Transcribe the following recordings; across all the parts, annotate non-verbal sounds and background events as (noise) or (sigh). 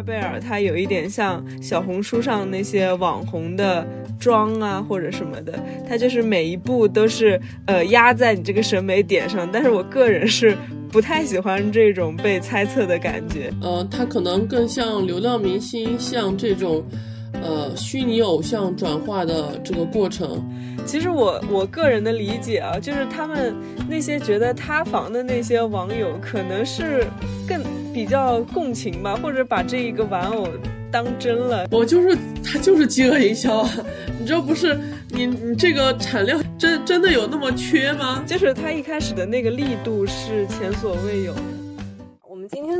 娜贝尔他有一点像小红书上那些网红的妆啊或者什么的，他就是每一步都是呃压在你这个审美点上。但是我个人是不太喜欢这种被猜测的感觉。呃，她可能更像流量明星，像这种。呃，虚拟偶像转化的这个过程，其实我我个人的理解啊，就是他们那些觉得塌房的那些网友，可能是更比较共情吧，或者把这一个玩偶当真了。我就是他就是饥饿营销啊，(laughs) 你这不是你你这个产量真真的有那么缺吗？就是他一开始的那个力度是前所未有的。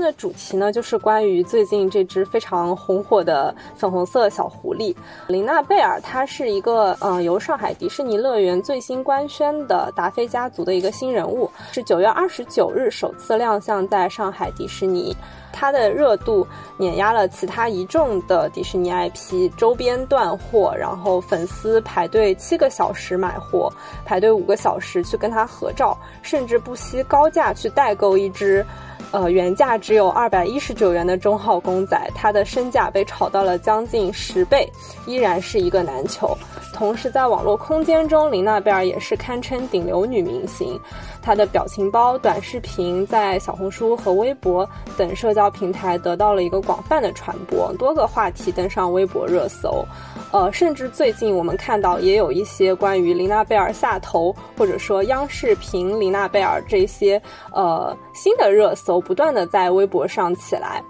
今天的主题呢，就是关于最近这只非常红火的粉红色小狐狸琳娜贝尔。它是一个嗯，由上海迪士尼乐园最新官宣的达菲家族的一个新人物，是九月二十九日首次亮相在上海迪士尼。它的热度碾压了其他一众的迪士尼 IP，周边断货，然后粉丝排队七个小时买货，排队五个小时去跟它合照，甚至不惜高价去代购一只。呃，原价只有二百一十九元的中号公仔，它的身价被炒到了将近十倍，依然是一个难求。同时，在网络空间中，林娜贝尔也是堪称顶流女明星。她的表情包、短视频在小红书和微博等社交平台得到了一个广泛的传播，多个话题登上微博热搜。呃，甚至最近我们看到也有一些关于林娜贝尔下头，或者说央视评林娜贝尔这些呃新的热搜，不断的在微博上起来。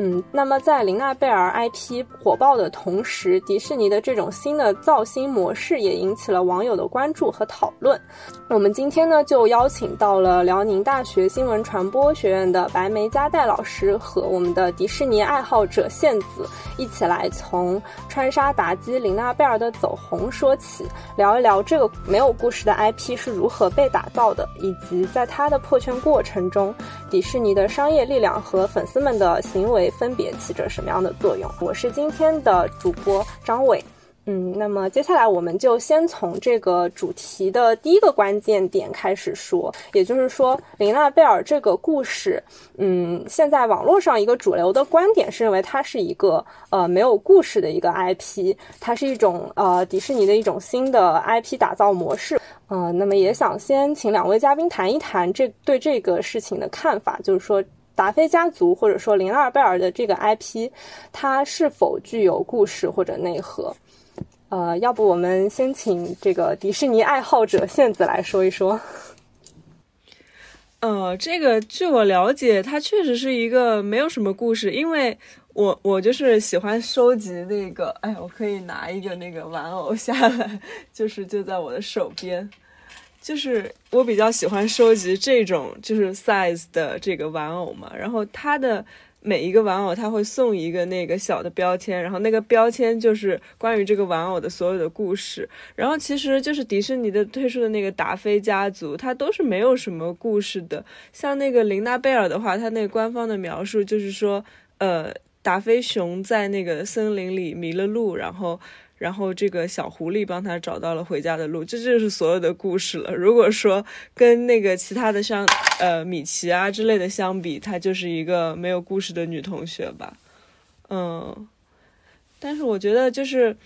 嗯，那么在琳娜贝尔 IP 火爆的同时，迪士尼的这种新的造星模式也引起了网友的关注和讨论。我们今天呢，就邀请到了辽宁大学新闻传播学院的白梅加代老师和我们的迪士尼爱好者宪子，一起来从穿沙妲己琳娜贝尔的走红说起，聊一聊这个没有故事的 IP 是如何被打造的，以及在它的破圈过程中，迪士尼的商业力量和粉丝们的行为。分别起着什么样的作用？我是今天的主播张伟，嗯，那么接下来我们就先从这个主题的第一个关键点开始说，也就是说，琳娜贝尔这个故事，嗯，现在网络上一个主流的观点是认为它是一个呃没有故事的一个 IP，它是一种呃迪士尼的一种新的 IP 打造模式，嗯，那么也想先请两位嘉宾谈一谈这对这个事情的看法，就是说。达菲家族或者说林娜贝尔的这个 IP，它是否具有故事或者内核？呃，要不我们先请这个迪士尼爱好者线子来说一说。呃，这个据我了解，它确实是一个没有什么故事，因为我我就是喜欢收集那个，哎，我可以拿一个那个玩偶下来，就是就在我的手边。就是我比较喜欢收集这种就是 size 的这个玩偶嘛，然后它的每一个玩偶它会送一个那个小的标签，然后那个标签就是关于这个玩偶的所有的故事。然后其实就是迪士尼的推出的那个达菲家族，它都是没有什么故事的。像那个琳娜贝尔的话，它那个官方的描述就是说，呃，达菲熊在那个森林里迷了路，然后。然后这个小狐狸帮他找到了回家的路，这就是所有的故事了。如果说跟那个其他的像呃米奇啊之类的相比，她就是一个没有故事的女同学吧。嗯，但是我觉得就是，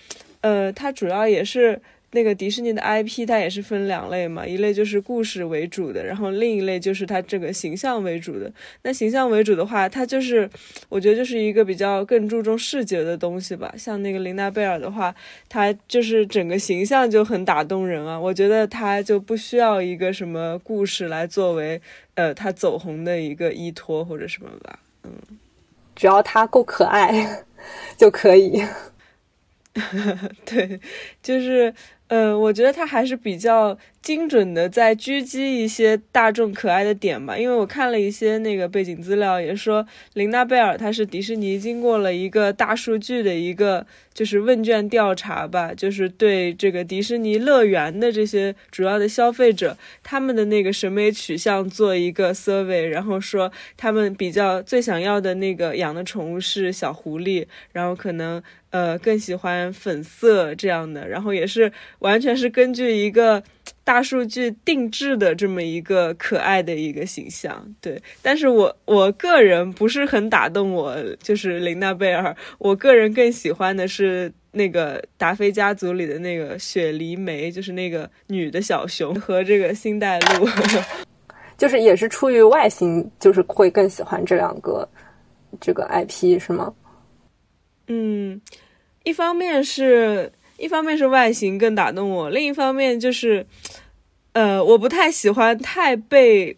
呃，她主要也是。那个迪士尼的 IP 它也是分两类嘛，一类就是故事为主的，然后另一类就是它这个形象为主的。那形象为主的话，它就是我觉得就是一个比较更注重视觉的东西吧。像那个琳娜贝尔的话，它就是整个形象就很打动人啊。我觉得它就不需要一个什么故事来作为呃它走红的一个依托或者什么吧。嗯，只要它够可爱 (laughs) 就可以。(laughs) 对，就是。嗯，我觉得他还是比较精准的在狙击一些大众可爱的点吧，因为我看了一些那个背景资料，也说琳娜贝尔她是迪士尼经过了一个大数据的一个就是问卷调查吧，就是对这个迪士尼乐园的这些主要的消费者他们的那个审美取向做一个 survey，然后说他们比较最想要的那个养的宠物是小狐狸，然后可能。呃，更喜欢粉色这样的，然后也是完全是根据一个大数据定制的这么一个可爱的一个形象。对，但是我我个人不是很打动我，就是琳娜贝尔，我个人更喜欢的是那个达菲家族里的那个雪梨梅，就是那个女的小熊和这个星黛露。就是也是出于外形，就是会更喜欢这两个这个 IP 是吗？嗯，一方面是一方面是外形更打动我，另一方面就是，呃，我不太喜欢太被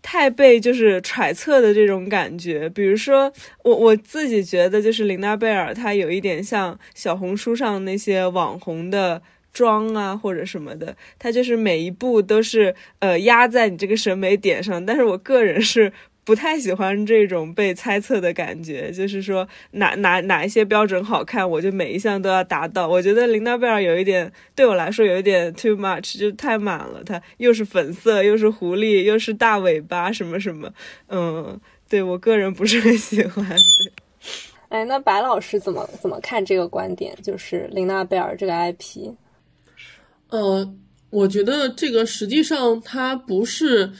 太被就是揣测的这种感觉。比如说，我我自己觉得就是琳娜贝尔，她有一点像小红书上那些网红的。妆啊，或者什么的，它就是每一步都是呃压在你这个审美点上。但是我个人是不太喜欢这种被猜测的感觉，就是说哪哪哪一些标准好看，我就每一项都要达到。我觉得琳娜贝尔有一点对我来说有一点 too much，就太满了。它又是粉色，又是狐狸，又是大尾巴，什么什么，嗯，对我个人不是很喜欢。哎，那白老师怎么怎么看这个观点？就是琳娜贝尔这个 IP。呃，我觉得这个实际上它不是，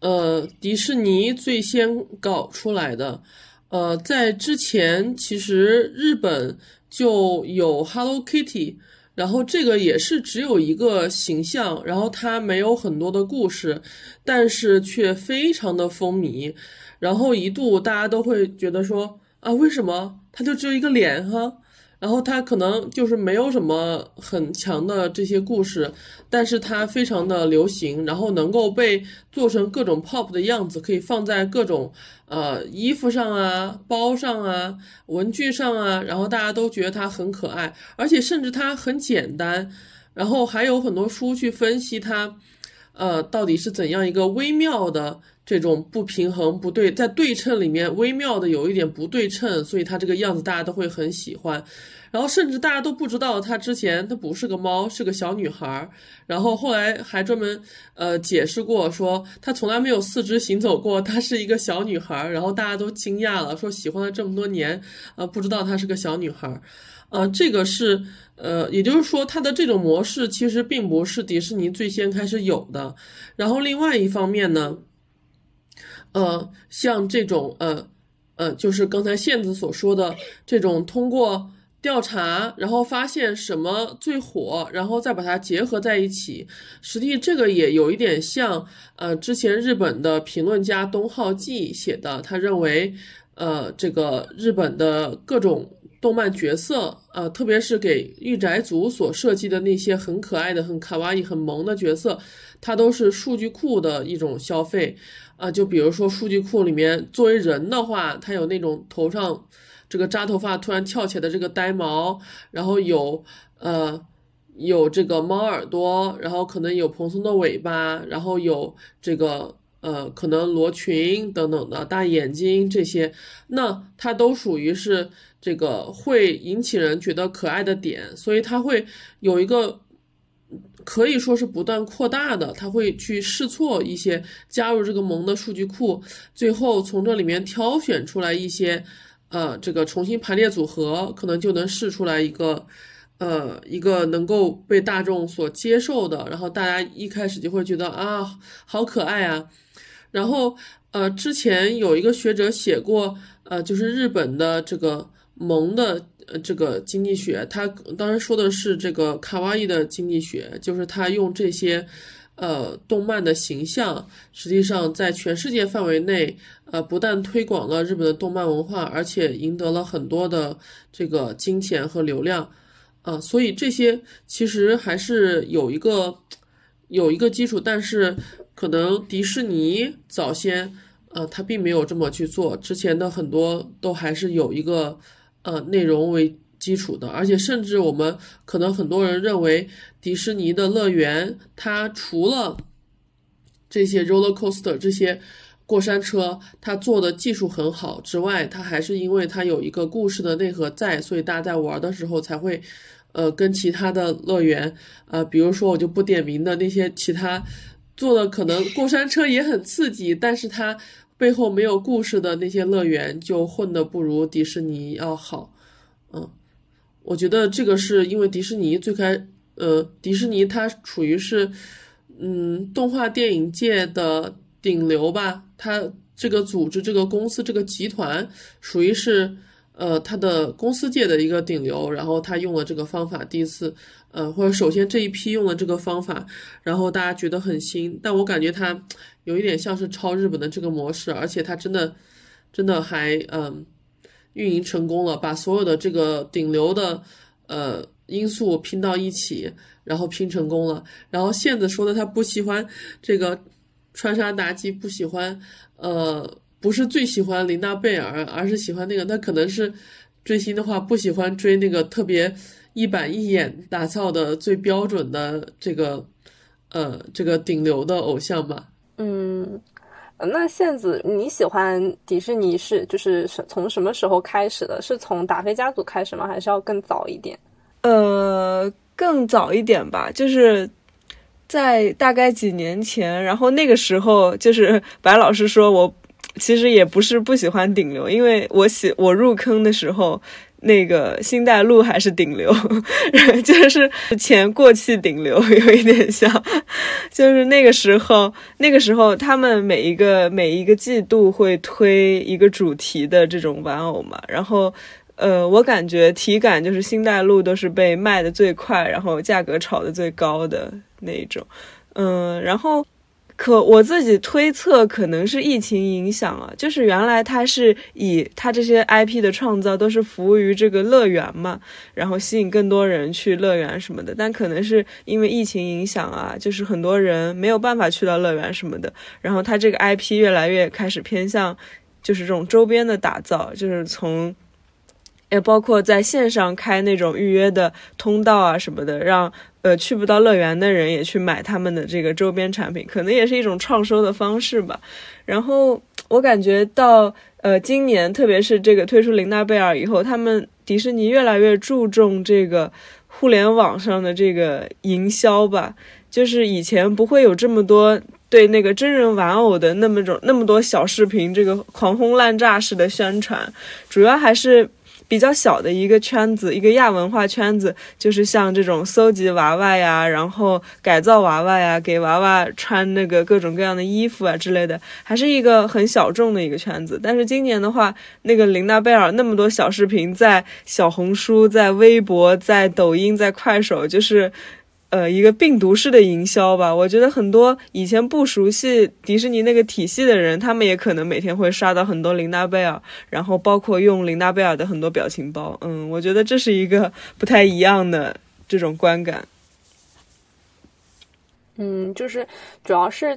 呃，迪士尼最先搞出来的，呃，在之前其实日本就有 Hello Kitty，然后这个也是只有一个形象，然后它没有很多的故事，但是却非常的风靡，然后一度大家都会觉得说啊，为什么？它就只有一个脸哈？然后它可能就是没有什么很强的这些故事，但是它非常的流行，然后能够被做成各种 pop 的样子，可以放在各种呃衣服上啊、包上啊、文具上啊，然后大家都觉得它很可爱，而且甚至它很简单，然后还有很多书去分析它，呃，到底是怎样一个微妙的。这种不平衡不对，在对称里面微妙的有一点不对称，所以它这个样子大家都会很喜欢。然后甚至大家都不知道它之前它不是个猫，是个小女孩。然后后来还专门呃解释过，说它从来没有四肢行走过，她是一个小女孩。然后大家都惊讶了，说喜欢了这么多年，呃不知道她是个小女孩。呃，这个是呃，也就是说它的这种模式其实并不是迪士尼最先开始有的。然后另外一方面呢。呃，像这种呃呃，就是刚才线子所说的这种通过调查，然后发现什么最火，然后再把它结合在一起，实际这个也有一点像呃之前日本的评论家东浩纪写的，他认为呃这个日本的各种动漫角色，呃特别是给御宅族所设计的那些很可爱的、很卡哇伊、很萌的角色，它都是数据库的一种消费。啊，就比如说数据库里面，作为人的话，他有那种头上这个扎头发突然翘起来的这个呆毛，然后有呃有这个猫耳朵，然后可能有蓬松的尾巴，然后有这个呃可能罗裙等等的大眼睛这些，那它都属于是这个会引起人觉得可爱的点，所以它会有一个。可以说是不断扩大的，他会去试错一些加入这个萌的数据库，最后从这里面挑选出来一些，呃，这个重新排列组合，可能就能试出来一个，呃，一个能够被大众所接受的，然后大家一开始就会觉得啊，好可爱啊，然后呃，之前有一个学者写过，呃，就是日本的这个萌的。这个经济学，他当然说的是这个卡哇伊的经济学，就是他用这些，呃，动漫的形象，实际上在全世界范围内，呃，不但推广了日本的动漫文化，而且赢得了很多的这个金钱和流量，啊，所以这些其实还是有一个有一个基础，但是可能迪士尼早先，呃，他并没有这么去做，之前的很多都还是有一个。呃，内容为基础的，而且甚至我们可能很多人认为，迪士尼的乐园它除了这些 roller coaster 这些过山车，它做的技术很好之外，它还是因为它有一个故事的内核在，所以大家在玩的时候才会，呃，跟其他的乐园，呃，比如说我就不点名的那些其他做的可能过山车也很刺激，但是它。背后没有故事的那些乐园就混得不如迪士尼要好，嗯，我觉得这个是因为迪士尼最开呃，迪士尼它处于是，嗯，动画电影界的顶流吧。它这个组织、这个公司、这个集团属于是，呃，他的公司界的一个顶流。然后他用了这个方法，第一次，呃，或者首先这一批用了这个方法，然后大家觉得很新。但我感觉他有一点像是抄日本的这个模式，而且他真的，真的还，嗯。运营成功了，把所有的这个顶流的呃因素拼到一起，然后拼成功了。然后线子说的他不喜欢这个川沙妲己，不喜欢呃不是最喜欢琳娜贝尔，而是喜欢那个。那可能是追星的话不喜欢追那个特别一板一眼打造的最标准的这个呃这个顶流的偶像吧。嗯。那线子，你喜欢迪士尼是就是从什么时候开始的？是从达菲家族开始吗？还是要更早一点？呃，更早一点吧，就是在大概几年前。然后那个时候，就是白老师说我其实也不是不喜欢顶流，因为我喜我入坑的时候。那个星黛露还是顶流，(laughs) 就是前过气顶流，有一点像。就是那个时候，那个时候他们每一个每一个季度会推一个主题的这种玩偶嘛。然后，呃，我感觉体感就是星黛露都是被卖的最快，然后价格炒的最高的那一种。嗯，然后。可我自己推测，可能是疫情影响啊。就是原来它是以它这些 IP 的创造都是服务于这个乐园嘛，然后吸引更多人去乐园什么的。但可能是因为疫情影响啊，就是很多人没有办法去到乐园什么的。然后它这个 IP 越来越开始偏向，就是这种周边的打造，就是从，也包括在线上开那种预约的通道啊什么的，让。呃，去不到乐园的人也去买他们的这个周边产品，可能也是一种创收的方式吧。然后我感觉到，呃，今年特别是这个推出琳娜贝尔以后，他们迪士尼越来越注重这个互联网上的这个营销吧。就是以前不会有这么多对那个真人玩偶的那么种那么多小视频，这个狂轰滥炸式的宣传，主要还是。比较小的一个圈子，一个亚文化圈子，就是像这种搜集娃娃呀，然后改造娃娃呀，给娃娃穿那个各种各样的衣服啊之类的，还是一个很小众的一个圈子。但是今年的话，那个琳娜贝尔那么多小视频，在小红书、在微博、在抖音、在快手，就是。呃，一个病毒式的营销吧，我觉得很多以前不熟悉迪士尼那个体系的人，他们也可能每天会刷到很多琳娜贝尔，然后包括用琳娜贝尔的很多表情包。嗯，我觉得这是一个不太一样的这种观感。嗯，就是主要是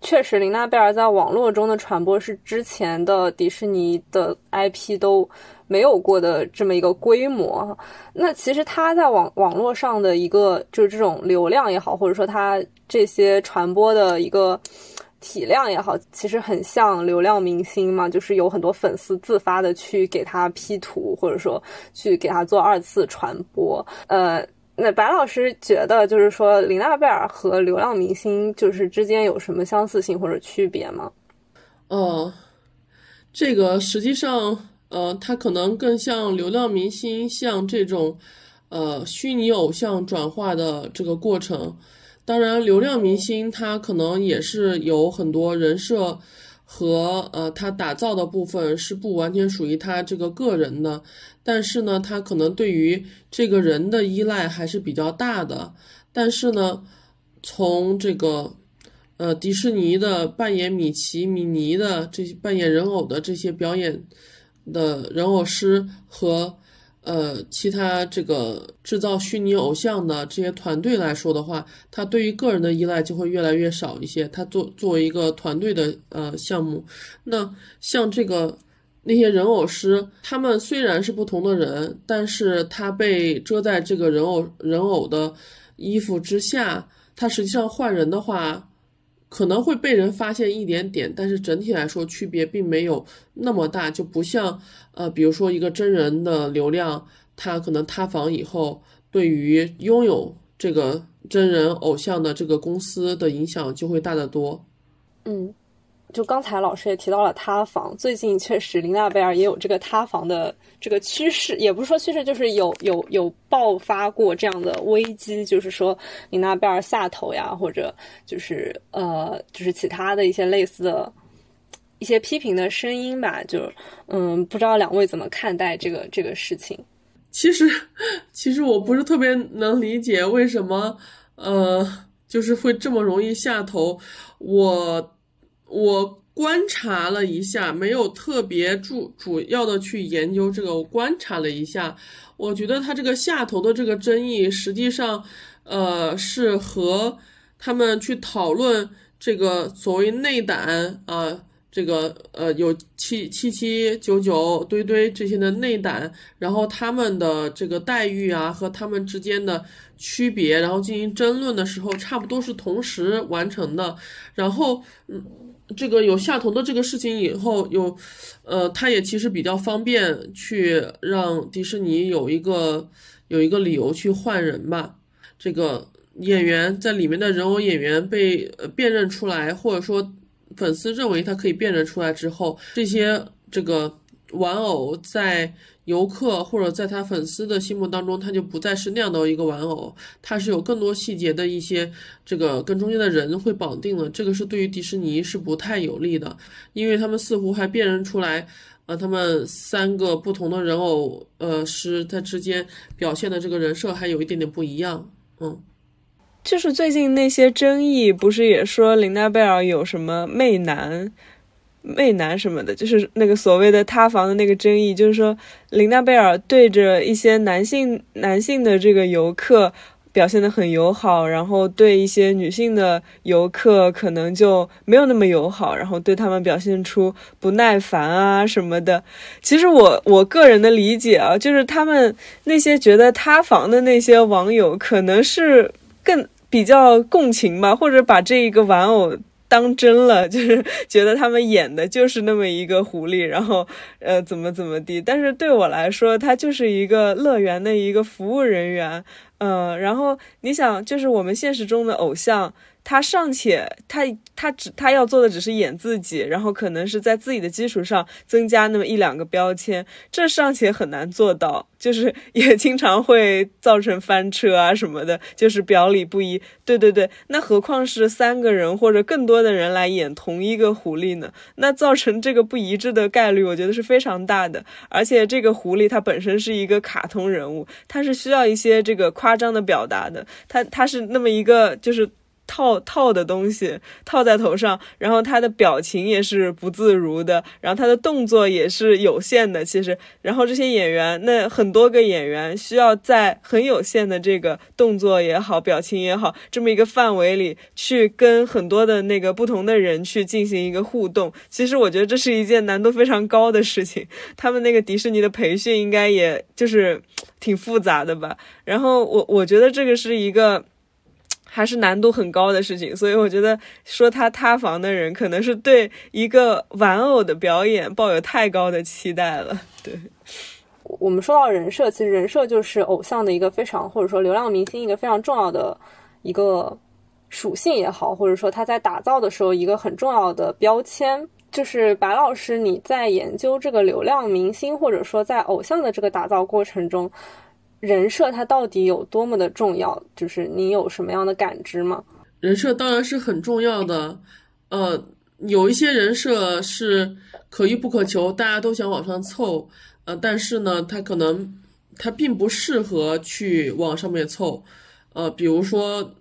确实琳娜贝尔在网络中的传播是之前的迪士尼的 IP 都。没有过的这么一个规模，那其实它在网网络上的一个就是这种流量也好，或者说它这些传播的一个体量也好，其实很像流量明星嘛，就是有很多粉丝自发的去给他 P 图，或者说去给他做二次传播。呃，那白老师觉得，就是说林娜贝尔和流量明星就是之间有什么相似性或者区别吗？哦，这个实际上。呃，它可能更像流量明星，像这种，呃，虚拟偶像转化的这个过程。当然，流量明星他可能也是有很多人设和呃，他打造的部分是不完全属于他这个个人的，但是呢，他可能对于这个人的依赖还是比较大的。但是呢，从这个呃，迪士尼的扮演米奇、米妮的这些扮演人偶的这些表演。的人偶师和呃其他这个制造虚拟偶像的这些团队来说的话，他对于个人的依赖就会越来越少一些。他做作为一个团队的呃项目，那像这个那些人偶师，他们虽然是不同的人，但是他被遮在这个人偶人偶的衣服之下，他实际上换人的话。可能会被人发现一点点，但是整体来说区别并没有那么大，就不像呃，比如说一个真人的流量，他可能塌房以后，对于拥有这个真人偶像的这个公司的影响就会大得多。嗯，就刚才老师也提到了塌房，最近确实林娜贝尔也有这个塌房的这个趋势，也不是说趋势，就是有有有爆发过这样的危机，就是说林娜贝尔下头呀，或者就是呃，就是其他的一些类似的一些批评的声音吧。就嗯，不知道两位怎么看待这个这个事情？其实，其实我不是特别能理解为什么呃，就是会这么容易下头。我。我观察了一下，没有特别主主要的去研究这个。我观察了一下，我觉得他这个下头的这个争议，实际上，呃，是和他们去讨论这个所谓内胆啊，这个呃有七七七九九堆堆这些的内胆，然后他们的这个待遇啊和他们之间的区别，然后进行争论的时候，差不多是同时完成的。然后，嗯。这个有下头的这个事情以后有，呃，他也其实比较方便去让迪士尼有一个有一个理由去换人吧。这个演员在里面的人偶演员被辨认出来，或者说粉丝认为他可以辨认出来之后，这些这个玩偶在。游客或者在他粉丝的心目当中，他就不再是那样的一个玩偶，他是有更多细节的一些这个跟中间的人会绑定了，这个是对于迪士尼是不太有利的，因为他们似乎还辨认出来，呃，他们三个不同的人偶，呃，是在之间表现的这个人设还有一点点不一样，嗯，就是最近那些争议，不是也说琳娜贝尔有什么媚男？媚男什么的，就是那个所谓的塌房的那个争议，就是说琳娜贝尔对着一些男性男性的这个游客表现的很友好，然后对一些女性的游客可能就没有那么友好，然后对他们表现出不耐烦啊什么的。其实我我个人的理解啊，就是他们那些觉得塌房的那些网友，可能是更比较共情吧，或者把这一个玩偶。当真了，(laughs) 就是觉得他们演的就是那么一个狐狸，然后呃怎么怎么地。但是对我来说，他就是一个乐园的一个服务人员，嗯，然后你想，就是我们现实中的偶像。他尚且，他他只他要做的只是演自己，然后可能是在自己的基础上增加那么一两个标签，这尚且很难做到，就是也经常会造成翻车啊什么的，就是表里不一。对对对，那何况是三个人或者更多的人来演同一个狐狸呢？那造成这个不一致的概率，我觉得是非常大的。而且这个狐狸它本身是一个卡通人物，它是需要一些这个夸张的表达的，它它是那么一个就是。套套的东西套在头上，然后他的表情也是不自如的，然后他的动作也是有限的。其实，然后这些演员，那很多个演员需要在很有限的这个动作也好、表情也好这么一个范围里，去跟很多的那个不同的人去进行一个互动。其实我觉得这是一件难度非常高的事情。他们那个迪士尼的培训应该也就是 (tsk) 挺复杂的吧。然后我我觉得这个是一个。还是难度很高的事情，所以我觉得说他塌房的人，可能是对一个玩偶的表演抱有太高的期待了。对，我们说到人设，其实人设就是偶像的一个非常，或者说流量明星一个非常重要的一个属性也好，或者说他在打造的时候一个很重要的标签。就是白老师，你在研究这个流量明星，或者说在偶像的这个打造过程中。人设它到底有多么的重要？就是你有什么样的感知吗？人设当然是很重要的，呃，有一些人设是可遇不可求，大家都想往上凑，呃，但是呢，它可能它并不适合去往上面凑，呃，比如说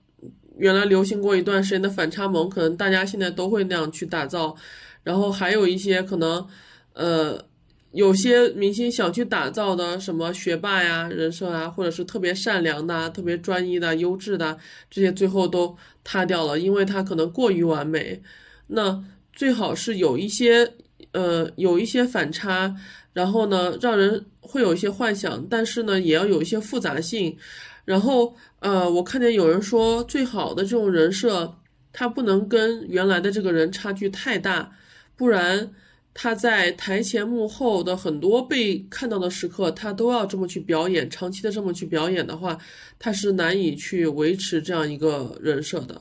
原来流行过一段时间的反差萌，可能大家现在都会那样去打造，然后还有一些可能，呃。有些明星想去打造的什么学霸呀、人设啊，或者是特别善良的、特别专一的、优质的，这些最后都塌掉了，因为他可能过于完美。那最好是有一些，呃，有一些反差，然后呢，让人会有一些幻想，但是呢，也要有一些复杂性。然后，呃，我看见有人说，最好的这种人设，他不能跟原来的这个人差距太大，不然。他在台前幕后的很多被看到的时刻，他都要这么去表演，长期的这么去表演的话，他是难以去维持这样一个人设的，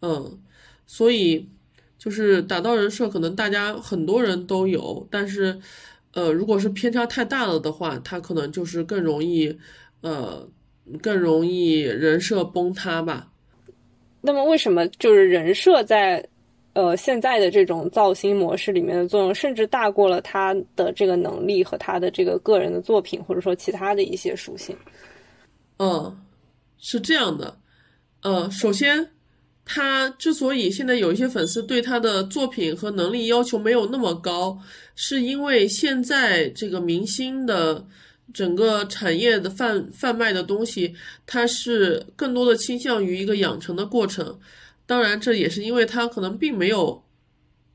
嗯，所以就是打造人设，可能大家很多人都有，但是，呃，如果是偏差太大了的话，他可能就是更容易，呃，更容易人设崩塌吧。那么，为什么就是人设在？呃，现在的这种造星模式里面的作用，甚至大过了他的这个能力和他的这个个人的作品，或者说其他的一些属性。嗯，是这样的。呃，首先，他之所以现在有一些粉丝对他的作品和能力要求没有那么高，是因为现在这个明星的整个产业的贩贩卖的东西，它是更多的倾向于一个养成的过程。当然，这也是因为他可能并没有，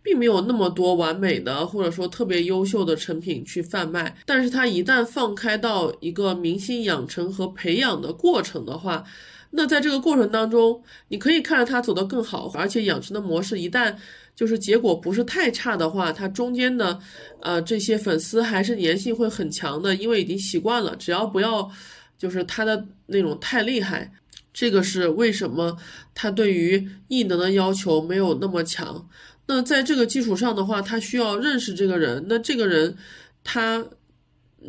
并没有那么多完美的或者说特别优秀的成品去贩卖。但是，他一旦放开到一个明星养成和培养的过程的话，那在这个过程当中，你可以看着他走得更好，而且养成的模式一旦就是结果不是太差的话，他中间的呃这些粉丝还是粘性会很强的，因为已经习惯了，只要不要就是他的那种太厉害。这个是为什么他对于异能的要求没有那么强？那在这个基础上的话，他需要认识这个人。那这个人，他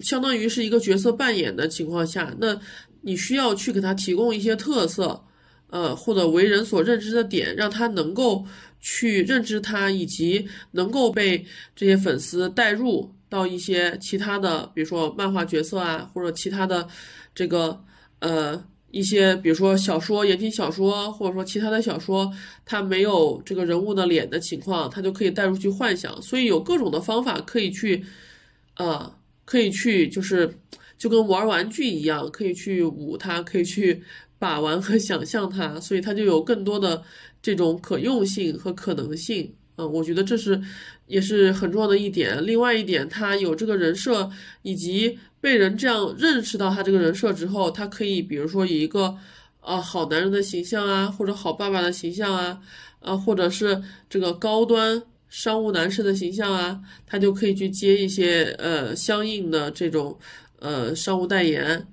相当于是一个角色扮演的情况下，那你需要去给他提供一些特色，呃，或者为人所认知的点，让他能够去认知他，以及能够被这些粉丝带入到一些其他的，比如说漫画角色啊，或者其他的这个呃。一些比如说小说言情小说，或者说其他的小说，它没有这个人物的脸的情况，它就可以带入去幻想。所以有各种的方法可以去，呃，可以去就是就跟玩玩具一样，可以去舞它，可以去把玩和想象它，所以它就有更多的这种可用性和可能性。嗯，我觉得这是也是很重要的一点。另外一点，它有这个人设以及。被人这样认识到他这个人设之后，他可以比如说以一个呃好男人的形象啊，或者好爸爸的形象啊，呃，或者是这个高端商务男士的形象啊，他就可以去接一些呃相应的这种呃商务代言。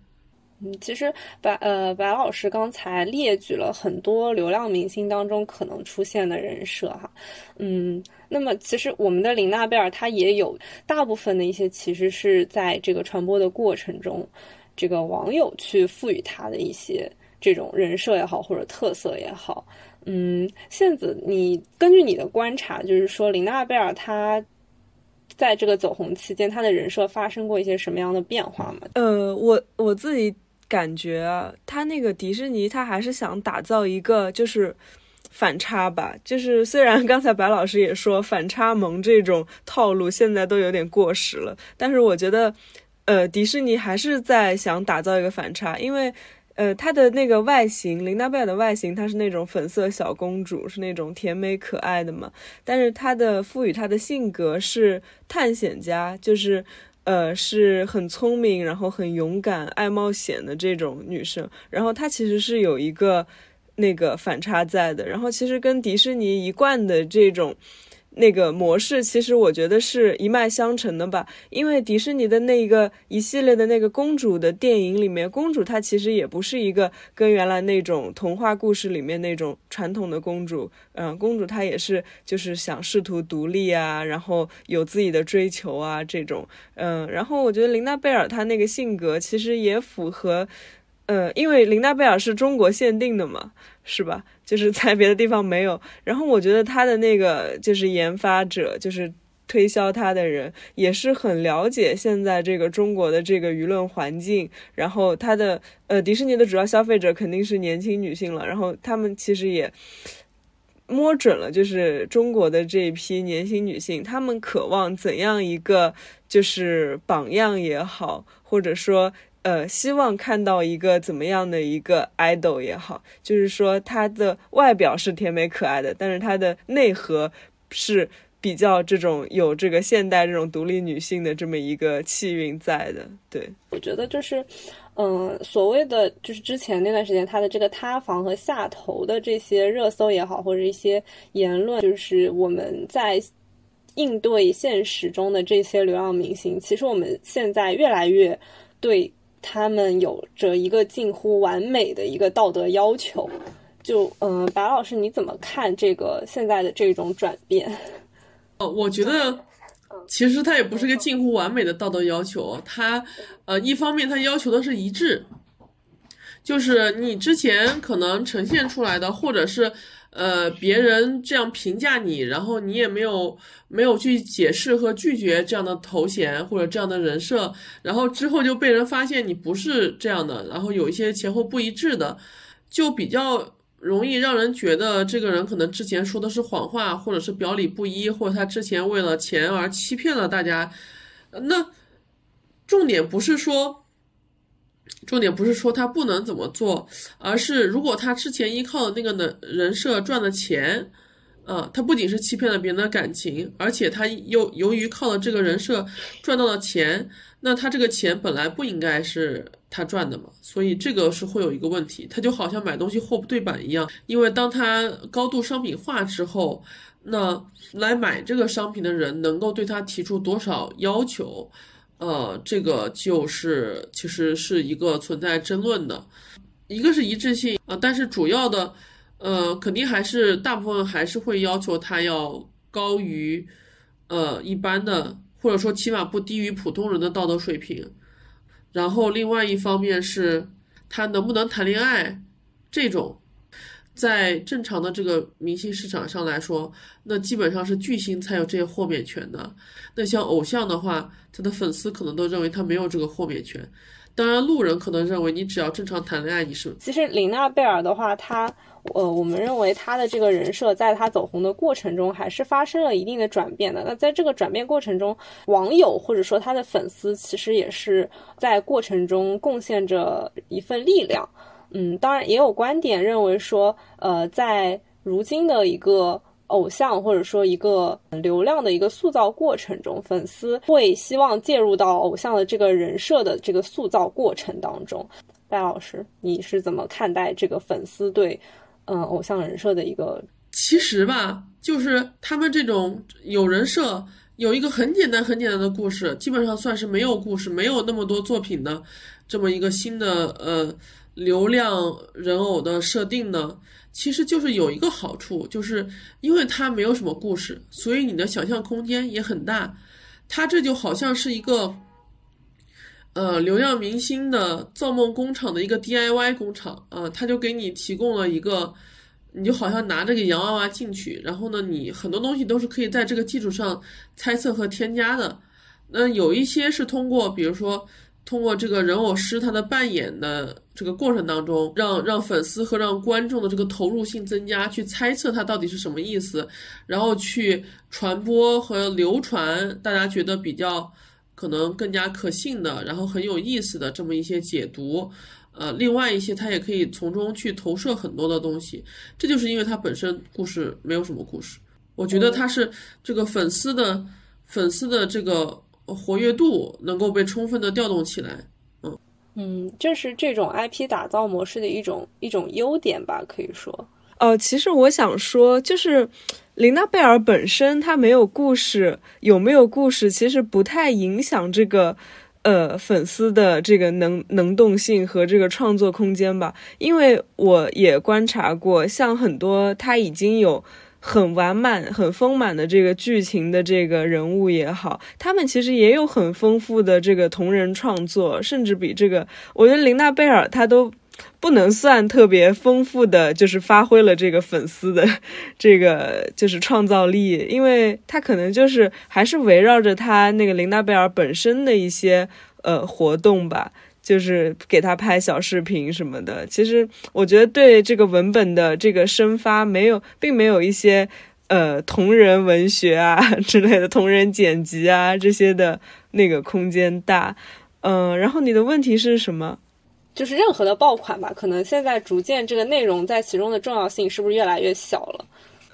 嗯，其实白呃白老师刚才列举了很多流量明星当中可能出现的人设哈，嗯。那么，其实我们的林娜贝尔她也有大部分的一些，其实是在这个传播的过程中，这个网友去赋予她的一些这种人设也好，或者特色也好。嗯，线子，你根据你的观察，就是说林娜贝尔她在这个走红期间，她的人设发生过一些什么样的变化吗？呃，我我自己感觉啊，她那个迪士尼，她还是想打造一个就是。反差吧，就是虽然刚才白老师也说反差萌这种套路现在都有点过时了，但是我觉得，呃，迪士尼还是在想打造一个反差，因为，呃，她的那个外形，琳娜贝尔的外形，她是那种粉色小公主，是那种甜美可爱的嘛，但是她的赋予她的性格是探险家，就是，呃，是很聪明，然后很勇敢、爱冒险的这种女生，然后她其实是有一个。那个反差在的，然后其实跟迪士尼一贯的这种那个模式，其实我觉得是一脉相承的吧。因为迪士尼的那一个一系列的那个公主的电影里面，公主她其实也不是一个跟原来那种童话故事里面那种传统的公主，嗯，公主她也是就是想试图独立啊，然后有自己的追求啊这种，嗯，然后我觉得琳娜贝尔她那个性格其实也符合。呃，因为琳娜贝尔是中国限定的嘛，是吧？就是 (laughs) 在别的地方没有。然后我觉得他的那个就是研发者，就是推销他的人，也是很了解现在这个中国的这个舆论环境。然后他的呃，迪士尼的主要消费者肯定是年轻女性了。然后他们其实也摸准了，就是中国的这一批年轻女性，她们渴望怎样一个就是榜样也好，或者说。呃，希望看到一个怎么样的一个 idol 也好，就是说他的外表是甜美可爱的，但是他的内核是比较这种有这个现代这种独立女性的这么一个气韵在的。对，我觉得就是，嗯，所谓的就是之前那段时间他的这个塌房和下头的这些热搜也好，或者一些言论，就是我们在应对现实中的这些流量明星，其实我们现在越来越对。他们有着一个近乎完美的一个道德要求，就嗯，白老师你怎么看这个现在的这种转变？(laughs) 哦，我觉得其实它也不是个近乎完美的道德要求，它呃一方面它要求的是一致，就是你之前可能呈现出来的，或者是。呃，别人这样评价你，然后你也没有没有去解释和拒绝这样的头衔或者这样的人设，然后之后就被人发现你不是这样的，然后有一些前后不一致的，就比较容易让人觉得这个人可能之前说的是谎话，或者是表里不一，或者他之前为了钱而欺骗了大家。那重点不是说。重点不是说他不能怎么做，而是如果他之前依靠的那个人人设赚的钱，呃，他不仅是欺骗了别人的感情，而且他又由于靠了这个人设赚到了钱，那他这个钱本来不应该是他赚的嘛，所以这个是会有一个问题，他就好像买东西货不对版一样，因为当他高度商品化之后，那来买这个商品的人能够对他提出多少要求？呃，这个就是其实是一个存在争论的，一个是一致性啊，但是主要的，呃，肯定还是大部分还是会要求它要高于，呃，一般的，或者说起码不低于普通人的道德水平。然后另外一方面是他能不能谈恋爱，这种。在正常的这个明星市场上来说，那基本上是巨星才有这些豁免权的。那像偶像的话，他的粉丝可能都认为他没有这个豁免权。当然，路人可能认为你只要正常谈恋爱，你是。其实林娜贝尔的话，她呃，我们认为她的这个人设在她走红的过程中，还是发生了一定的转变的。那在这个转变过程中，网友或者说她的粉丝，其实也是在过程中贡献着一份力量。嗯，当然也有观点认为说，呃，在如今的一个偶像或者说一个流量的一个塑造过程中，粉丝会希望介入到偶像的这个人设的这个塑造过程当中。戴老师，你是怎么看待这个粉丝对嗯偶像人设的一个？其实吧，就是他们这种有人设，有一个很简单很简单的故事，基本上算是没有故事、没有那么多作品的这么一个新的呃。流量人偶的设定呢，其实就是有一个好处，就是因为它没有什么故事，所以你的想象空间也很大。它这就好像是一个，呃，流量明星的造梦工厂的一个 DIY 工厂啊，它就给你提供了一个，你就好像拿这个洋娃娃进去，然后呢，你很多东西都是可以在这个基础上猜测和添加的。那有一些是通过，比如说。通过这个人偶师他的扮演的这个过程当中，让让粉丝和让观众的这个投入性增加，去猜测它到底是什么意思，然后去传播和流传大家觉得比较可能更加可信的，然后很有意思的这么一些解读。呃，另外一些他也可以从中去投射很多的东西。这就是因为它本身故事没有什么故事，我觉得它是这个粉丝的粉丝的这个。活跃度能够被充分的调动起来，嗯，这是这种 IP 打造模式的一种一种优点吧，可以说。呃，其实我想说，就是琳娜贝尔本身她没有故事，有没有故事其实不太影响这个呃粉丝的这个能能动性和这个创作空间吧，因为我也观察过，像很多他已经有。很完满、很丰满的这个剧情的这个人物也好，他们其实也有很丰富的这个同人创作，甚至比这个，我觉得琳娜贝尔她都不能算特别丰富的，就是发挥了这个粉丝的这个就是创造力，因为她可能就是还是围绕着她那个琳娜贝尔本身的一些呃活动吧。就是给他拍小视频什么的，其实我觉得对这个文本的这个生发没有，并没有一些呃同人文学啊 (laughs) 之类的同人剪辑啊这些的那个空间大。嗯，然后你的问题是什么？就是任何的爆款吧，可能现在逐渐这个内容在其中的重要性是不是越来越小了？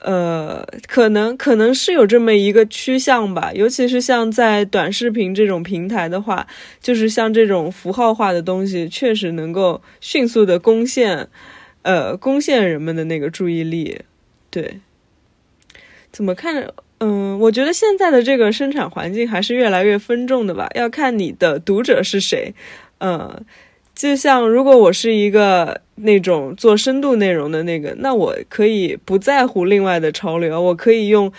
呃，可能可能是有这么一个趋向吧，尤其是像在短视频这种平台的话，就是像这种符号化的东西，确实能够迅速的攻陷，呃，攻陷人们的那个注意力。对，怎么看？嗯，我觉得现在的这个生产环境还是越来越分众的吧，要看你的读者是谁。嗯，就像如果我是一个那种做深度内容的那个，那我可以不在乎另外的潮流，我可以用。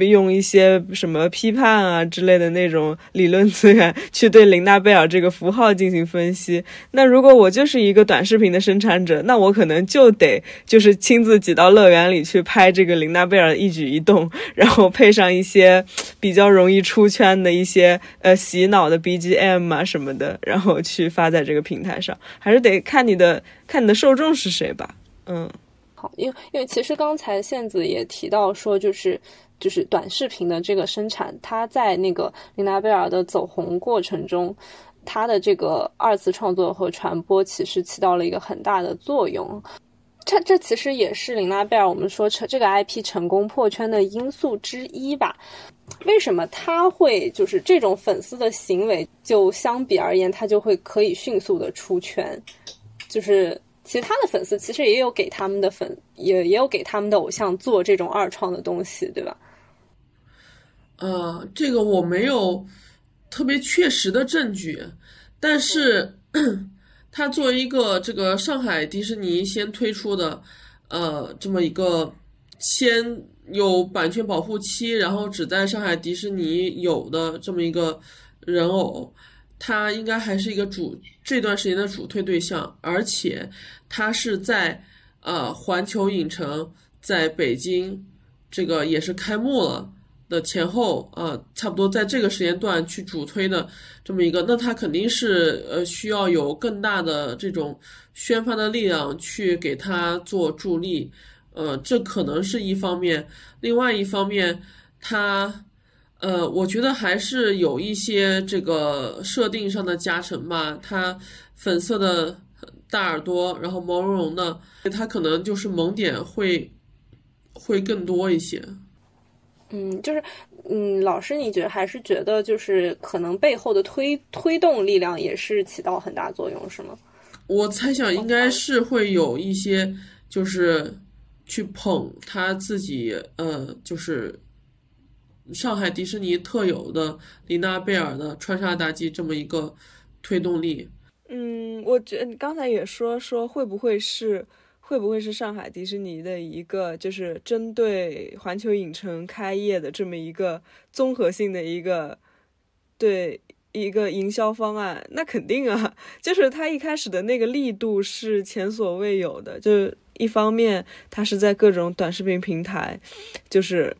用一些什么批判啊之类的那种理论资源去对林娜贝尔这个符号进行分析。那如果我就是一个短视频的生产者，那我可能就得就是亲自挤到乐园里去拍这个林娜贝尔一举一动，然后配上一些比较容易出圈的一些呃洗脑的 BGM 啊什么的，然后去发在这个平台上。还是得看你的看你的受众是谁吧。嗯，好，因为因为其实刚才线子也提到说，就是。就是短视频的这个生产，它在那个琳娜贝尔的走红过程中，它的这个二次创作和传播其实起到了一个很大的作用。这这其实也是琳娜贝尔我们说成这个 IP 成功破圈的因素之一吧？为什么他会就是这种粉丝的行为，就相比而言，他就会可以迅速的出圈？就是。其他的粉丝其实也有给他们的粉，也也有给他们的偶像做这种二创的东西，对吧？呃，这个我没有特别确实的证据，但是 (clears throat) 他作为一个这个上海迪士尼先推出的，呃，这么一个先有版权保护期，然后只在上海迪士尼有的这么一个人偶。他应该还是一个主这段时间的主推对象，而且他是在呃环球影城在北京这个也是开幕了的前后啊，差不多在这个时间段去主推的这么一个，那他肯定是呃需要有更大的这种宣发的力量去给他做助力，呃，这可能是一方面，另外一方面他。呃，我觉得还是有一些这个设定上的加成吧。它粉色的大耳朵，然后毛茸茸的，它可能就是萌点会会更多一些。嗯，就是嗯，老师，你觉得还是觉得就是可能背后的推推动力量也是起到很大作用，是吗？我猜想应该是会有一些，就是去捧他自己，呃，就是。上海迪士尼特有的琳娜贝尔的穿插妲己这么一个推动力，嗯，我觉得你刚才也说说会不会是会不会是上海迪士尼的一个就是针对环球影城开业的这么一个综合性的一个对一个营销方案？那肯定啊，(laughs) 就是它一开始的那个力度是前所未有的，就是一方面它是在各种短视频平台，就是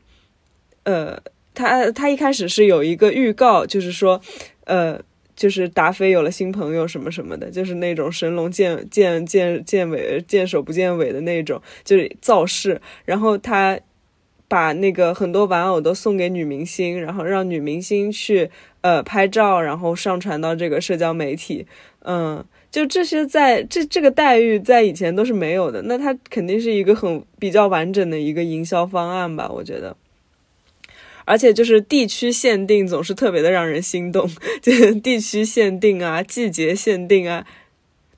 呃。他他一开始是有一个预告，就是说，呃，就是达菲有了新朋友什么什么的，就是那种神龙见见见见尾见首不见尾的那种，就是造势。然后他把那个很多玩偶都送给女明星，然后让女明星去呃拍照，然后上传到这个社交媒体。嗯，就这些在这这个待遇在以前都是没有的。那他肯定是一个很比较完整的一个营销方案吧？我觉得。而且就是地区限定总是特别的让人心动，就是 (laughs) 地区限定啊、季节限定啊，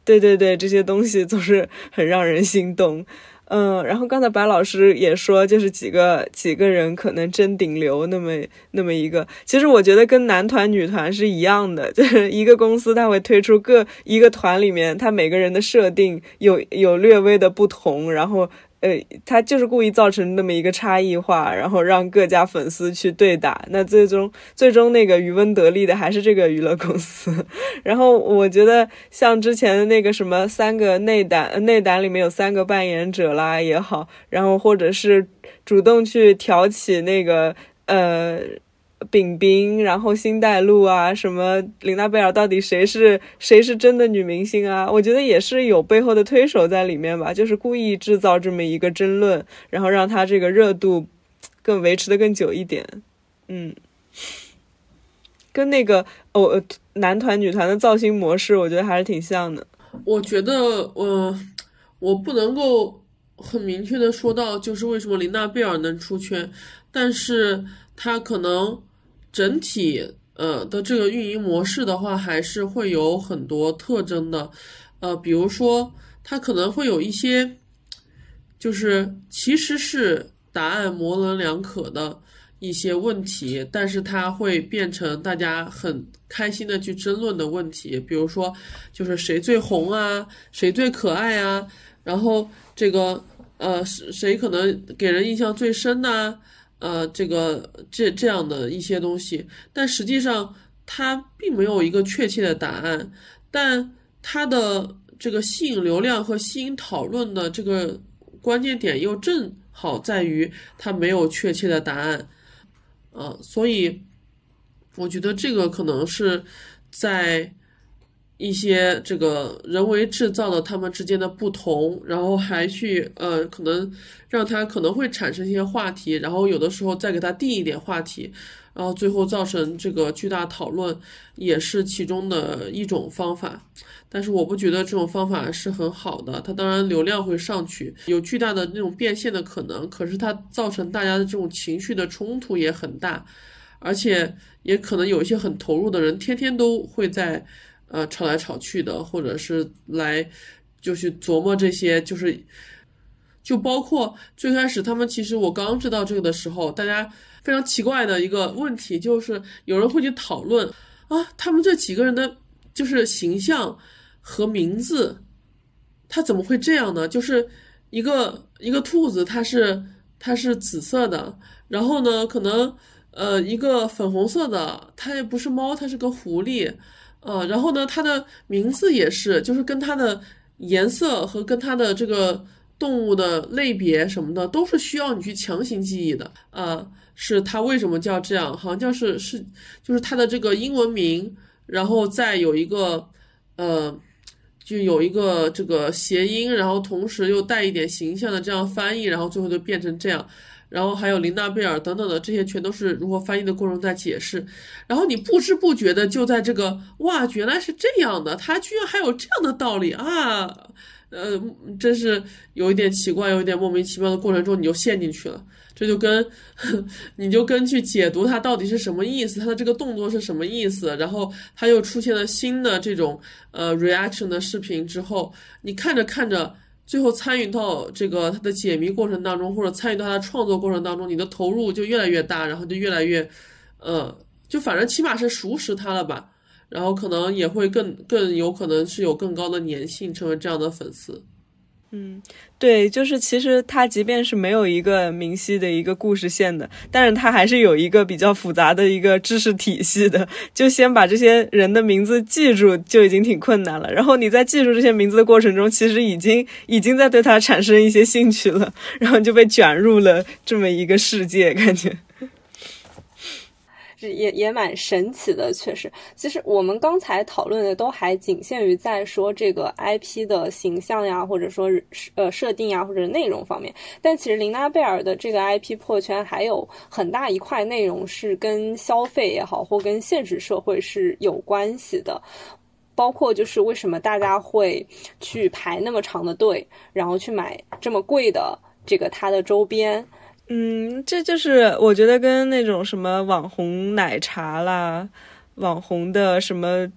对对对，这些东西总是很让人心动。嗯，然后刚才白老师也说，就是几个几个人可能争顶流那么那么一个，其实我觉得跟男团女团是一样的，(laughs) 就是一个公司它会推出各一个团里面，它每个人的设定有有略微的不同，然后。呃，他就是故意造成那么一个差异化，然后让各家粉丝去对打，那最终最终那个渔翁得利的还是这个娱乐公司。(laughs) 然后我觉得像之前的那个什么三个内胆内胆里面有三个扮演者啦也好，然后或者是主动去挑起那个呃。饼饼，然后星黛露啊，什么琳娜贝尔，到底谁是谁是真的女明星啊？我觉得也是有背后的推手在里面吧，就是故意制造这么一个争论，然后让他这个热度更维持的更久一点。嗯，跟那个哦男团女团的造型模式，我觉得还是挺像的。我觉得，呃，我不能够很明确的说到，就是为什么琳娜贝尔能出圈，但是她可能。整体呃的这个运营模式的话，还是会有很多特征的，呃，比如说它可能会有一些，就是其实是答案模棱两可的一些问题，但是它会变成大家很开心的去争论的问题，比如说就是谁最红啊，谁最可爱啊，然后这个呃谁可能给人印象最深呢？呃，这个这这样的一些东西，但实际上它并没有一个确切的答案，但它的这个吸引流量和吸引讨论的这个关键点又正好在于它没有确切的答案，呃，所以我觉得这个可能是在。一些这个人为制造的他们之间的不同，然后还去呃，可能让他可能会产生一些话题，然后有的时候再给他定一点话题，然后最后造成这个巨大讨论，也是其中的一种方法。但是我不觉得这种方法是很好的，它当然流量会上去，有巨大的那种变现的可能，可是它造成大家的这种情绪的冲突也很大，而且也可能有一些很投入的人，天天都会在。呃，吵来吵去的，或者是来就去琢磨这些，就是就包括最开始他们其实我刚知道这个的时候，大家非常奇怪的一个问题就是有人会去讨论啊，他们这几个人的就是形象和名字，他怎么会这样呢？就是一个一个兔子，它是它是紫色的，然后呢，可能呃一个粉红色的，它也不是猫，它是个狐狸。呃，然后呢，它的名字也是，就是跟它的颜色和跟它的这个动物的类别什么的，都是需要你去强行记忆的。呃，是它为什么叫这样？好像就是是，就是它的这个英文名，然后再有一个，呃，就有一个这个谐音，然后同时又带一点形象的这样翻译，然后最后就变成这样。然后还有琳娜贝尔等等的这些，全都是如何翻译的过程在解释。然后你不知不觉的就在这个哇，原来是这样的，他居然还有这样的道理啊！呃，真是有一点奇怪，有一点莫名其妙的过程中，你就陷进去了。这就跟 (laughs) 你就根据解读它到底是什么意思，它的这个动作是什么意思，然后它又出现了新的这种呃 reaction 的视频之后，你看着看着。最后参与到这个他的解谜过程当中，或者参与到他的创作过程当中，你的投入就越来越大，然后就越来越，呃，就反正起码是熟识他了吧，然后可能也会更更有可能是有更高的粘性，成为这样的粉丝。嗯，对，就是其实它即便是没有一个明晰的一个故事线的，但是它还是有一个比较复杂的一个知识体系的。就先把这些人的名字记住，就已经挺困难了。然后你在记住这些名字的过程中，其实已经已经在对它产生一些兴趣了，然后就被卷入了这么一个世界，感觉。这也也蛮神奇的，确实。其实我们刚才讨论的都还仅限于在说这个 IP 的形象呀，或者说呃设定呀，或者内容方面。但其实琳娜贝尔的这个 IP 破圈还有很大一块内容是跟消费也好，或跟现实社会是有关系的。包括就是为什么大家会去排那么长的队，然后去买这么贵的这个它的周边。嗯，这就是我觉得跟那种什么网红奶茶啦、网红的什么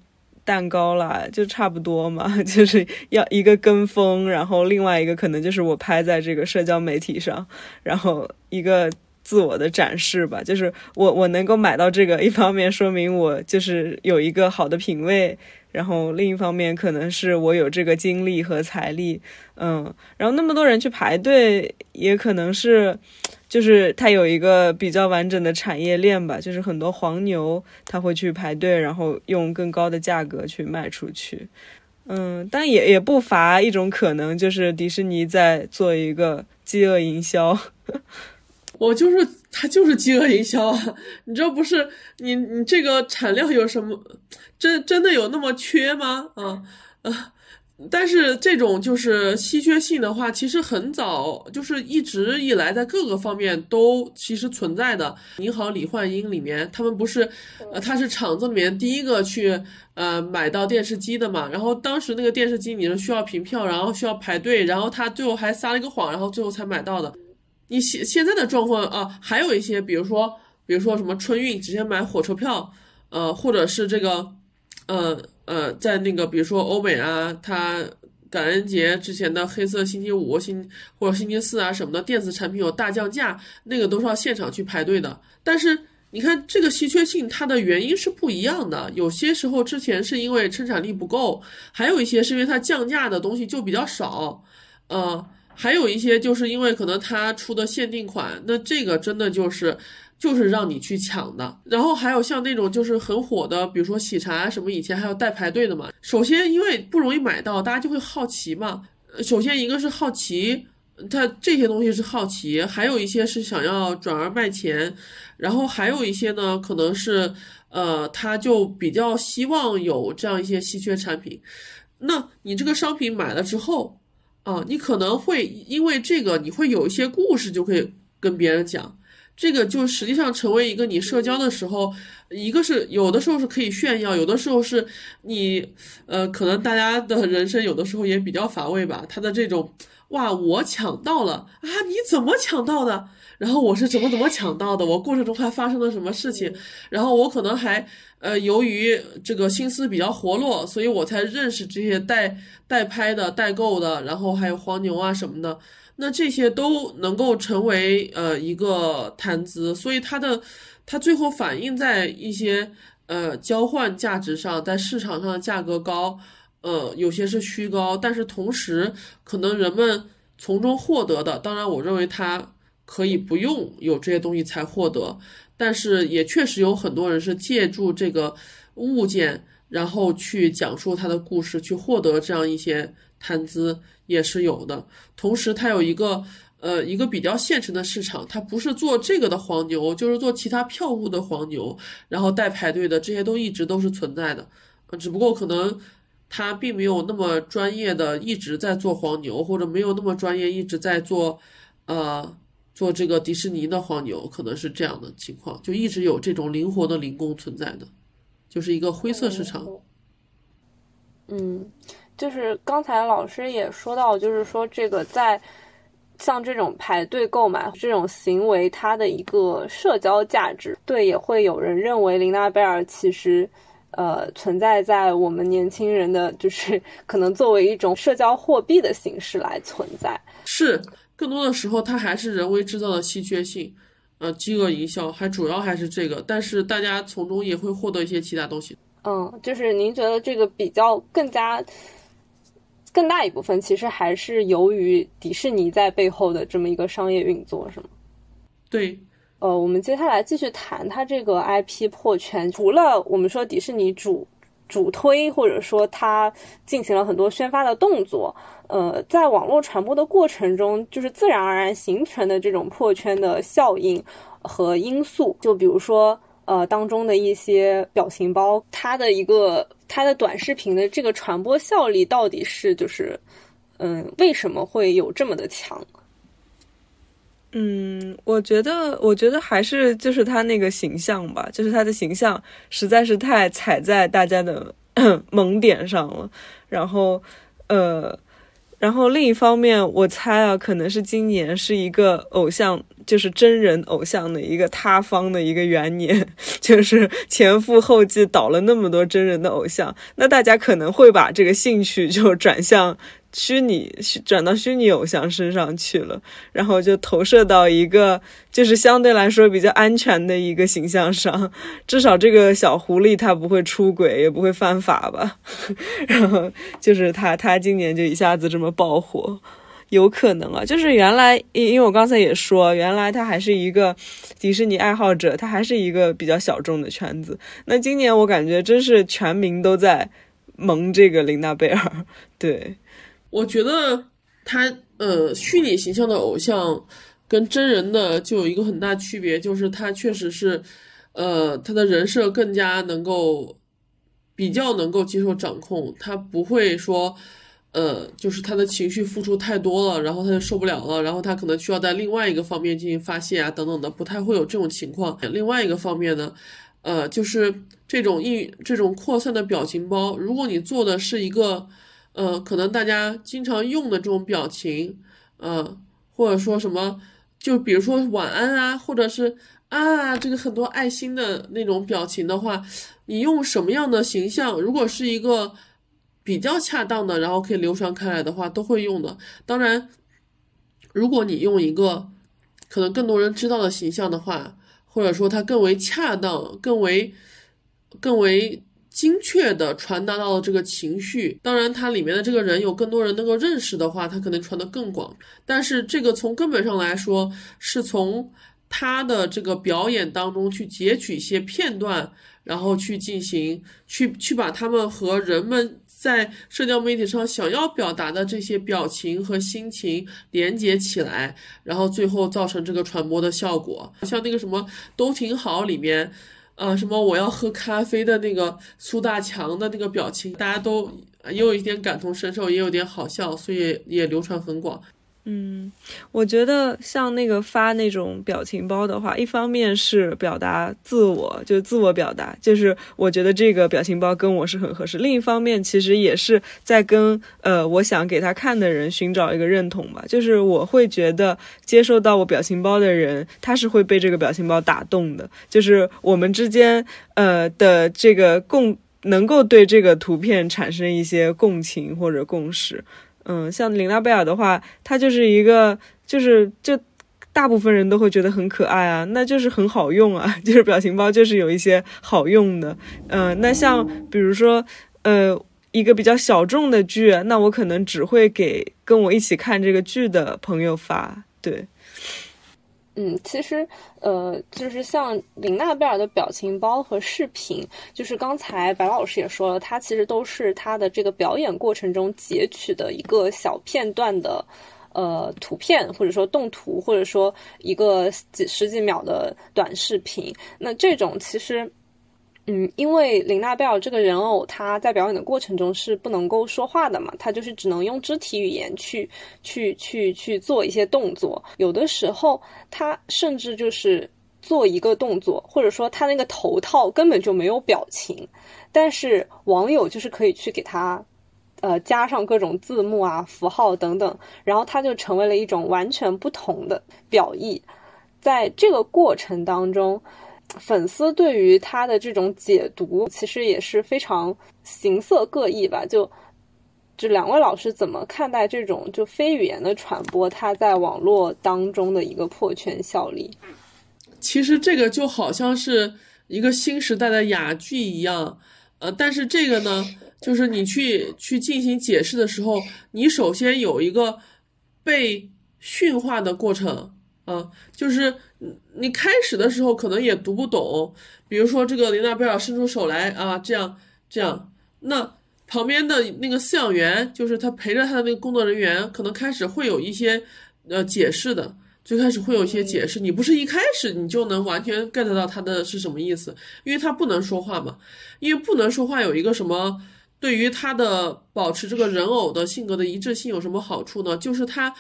蛋糕啦，就差不多嘛，(laughs) 就是要一个跟风，然后另外一个可能就是我拍在这个社交媒体上，然后一个自我的展示吧。就是我我能够买到这个，一方面说明我就是有一个好的品味。然后另一方面，可能是我有这个精力和财力，嗯，然后那么多人去排队，也可能是，就是它有一个比较完整的产业链吧，就是很多黄牛他会去排队，然后用更高的价格去卖出去，嗯，但也也不乏一种可能，就是迪士尼在做一个饥饿营销。(laughs) 我就是，他就是饥饿营销啊！你这不是你你这个产量有什么？真真的有那么缺吗？啊啊！但是这种就是稀缺性的话，其实很早就是一直以来在各个方面都其实存在的。你好，李焕英里面，他们不是，呃，他是厂子里面第一个去呃买到电视机的嘛？然后当时那个电视机你是需要凭票，然后需要排队，然后他最后还撒了一个谎，然后最后才买到的。你现现在的状况啊，还有一些，比如说，比如说什么春运直接买火车票，呃，或者是这个，呃呃，在那个比如说欧美啊，它感恩节之前的黑色星期五、星或者星期四啊什么的电子产品有大降价，那个都是要现场去排队的。但是你看这个稀缺性，它的原因是不一样的。有些时候之前是因为生产力不够，还有一些是因为它降价的东西就比较少，呃，还有一些就是因为可能它出的限定款，那这个真的就是。就是让你去抢的，然后还有像那种就是很火的，比如说喜茶什么，以前还有带排队的嘛。首先因为不容易买到，大家就会好奇嘛。首先一个是好奇，它这些东西是好奇，还有一些是想要转而卖钱，然后还有一些呢，可能是呃，他就比较希望有这样一些稀缺产品。那你这个商品买了之后啊，你可能会因为这个，你会有一些故事，就可以跟别人讲。这个就实际上成为一个你社交的时候，一个是有的时候是可以炫耀，有的时候是你，呃，可能大家的人生有的时候也比较乏味吧。他的这种，哇，我抢到了啊！你怎么抢到的？然后我是怎么怎么抢到的？我过程中还发生了什么事情？然后我可能还，呃，由于这个心思比较活络，所以我才认识这些代代拍的、代购的，然后还有黄牛啊什么的。那这些都能够成为呃一个谈资，所以它的它最后反映在一些呃交换价值上，在市场上的价格高，呃有些是虚高，但是同时可能人们从中获得的，当然我认为它可以不用有这些东西才获得，但是也确实有很多人是借助这个物件，然后去讲述他的故事，去获得这样一些谈资。也是有的，同时它有一个呃一个比较现成的市场，它不是做这个的黄牛，就是做其他票务的黄牛，然后带排队的这些都一直都是存在的，只不过可能他并没有那么专业的一直在做黄牛，或者没有那么专业一直在做呃做这个迪士尼的黄牛，可能是这样的情况，就一直有这种灵活的零工存在的，就是一个灰色市场。嗯。就是刚才老师也说到，就是说这个在像这种排队购买这种行为，它的一个社交价值，对，也会有人认为琳娜贝尔其实呃存在在我们年轻人的，就是 (laughs) 可能作为一种社交货币的形式来存在。是，更多的时候它还是人为制造的稀缺性，呃，饥饿营销，还主要还是这个，但是大家从中也会获得一些其他东西。嗯，就是您觉得这个比较更加。更大一部分其实还是由于迪士尼在背后的这么一个商业运作，是吗？对，呃，我们接下来继续谈它这个 IP 破圈。除了我们说迪士尼主主推，或者说它进行了很多宣发的动作，呃，在网络传播的过程中，就是自然而然形成的这种破圈的效应和因素，就比如说。呃，当中的一些表情包，它的一个它的短视频的这个传播效力到底是就是，嗯，为什么会有这么的强？嗯，我觉得，我觉得还是就是他那个形象吧，就是他的形象实在是太踩在大家的 (clears throat) 萌点上了，然后，呃。然后另一方面，我猜啊，可能是今年是一个偶像，就是真人偶像的一个塌方的一个元年，(laughs) 就是前赴后继倒了那么多真人的偶像，那大家可能会把这个兴趣就转向。虚拟转到虚拟偶像身上去了，然后就投射到一个就是相对来说比较安全的一个形象上，至少这个小狐狸它不会出轨，也不会犯法吧？(laughs) 然后就是他，他今年就一下子这么爆火，有可能啊。就是原来，因因为我刚才也说，原来他还是一个迪士尼爱好者，他还是一个比较小众的圈子。那今年我感觉真是全民都在萌这个琳娜贝尔，对。我觉得他呃，虚拟形象的偶像跟真人的就有一个很大区别，就是他确实是，呃，他的人设更加能够比较能够接受掌控，他不会说，呃，就是他的情绪付出太多了，然后他就受不了了，然后他可能需要在另外一个方面进行发泄啊，等等的，不太会有这种情况。另外一个方面呢，呃，就是这种一这种扩散的表情包，如果你做的是一个。呃，可能大家经常用的这种表情，呃，或者说什么，就比如说晚安啊，或者是啊，这个很多爱心的那种表情的话，你用什么样的形象？如果是一个。比较恰当的，然后可以流传开来的话，都会用的。当然，如果你用一个可能更多人知道的形象的话，或者说它更为恰当、更为更为精确的传达到了这个情绪，当然它里面的这个人有更多人能够认识的话，它可能传得更广。但是这个从根本上来说，是从他的这个表演当中去截取一些片段，然后去进行去去把他们和人们在社交媒体上想要表达的这些表情和心情连接起来，然后最后造成这个传播的效果。像那个什么都挺好里面，啊，什么我要喝咖啡的那个苏大强的那个表情，大家都也有一点感同身受，也有点好笑，所以也流传很广。嗯，我觉得像那个发那种表情包的话，一方面是表达自我，就是自我表达，就是我觉得这个表情包跟我是很合适；另一方面，其实也是在跟呃我想给他看的人寻找一个认同吧。就是我会觉得接受到我表情包的人，他是会被这个表情包打动的，就是我们之间呃的这个共能够对这个图片产生一些共情或者共识。嗯，像琳娜贝尔的话，她就是一个，就是就大部分人都会觉得很可爱啊，那就是很好用啊，(laughs) 就是表情包就是有一些好用的。嗯，那像比如说，呃，一个比较小众的剧，那我可能只会给跟我一起看这个剧的朋友发。对。嗯，其实，呃，就是像林娜贝尔的表情包和视频，就是刚才白老师也说了，它其实都是他的这个表演过程中截取的一个小片段的，呃，图片或者说动图，或者说一个几十几秒的短视频。那这种其实。嗯，因为林娜贝尔这个人偶，她在表演的过程中是不能够说话的嘛，她就是只能用肢体语言去去去去做一些动作。有的时候，她甚至就是做一个动作，或者说她那个头套根本就没有表情，但是网友就是可以去给她，呃，加上各种字幕啊、符号等等，然后她就成为了一种完全不同的表意。在这个过程当中。粉丝对于他的这种解读，其实也是非常形色各异吧。就这两位老师怎么看待这种就非语言的传播，它在网络当中的一个破圈效力？其实这个就好像是一个新时代的哑剧一样，呃，但是这个呢，就是你去去进行解释的时候，你首先有一个被驯化的过程。啊，就是你开始的时候可能也读不懂，比如说这个琳娜贝尔伸出手来啊，这样这样，那旁边的那个饲养员，就是他陪着他的那个工作人员，可能开始会有一些呃解释的，最开始会有一些解释，你不是一开始你就能完全 get 到他的是什么意思，因为他不能说话嘛，因为不能说话有一个什么，对于他的保持这个人偶的性格的一致性有什么好处呢？就是他。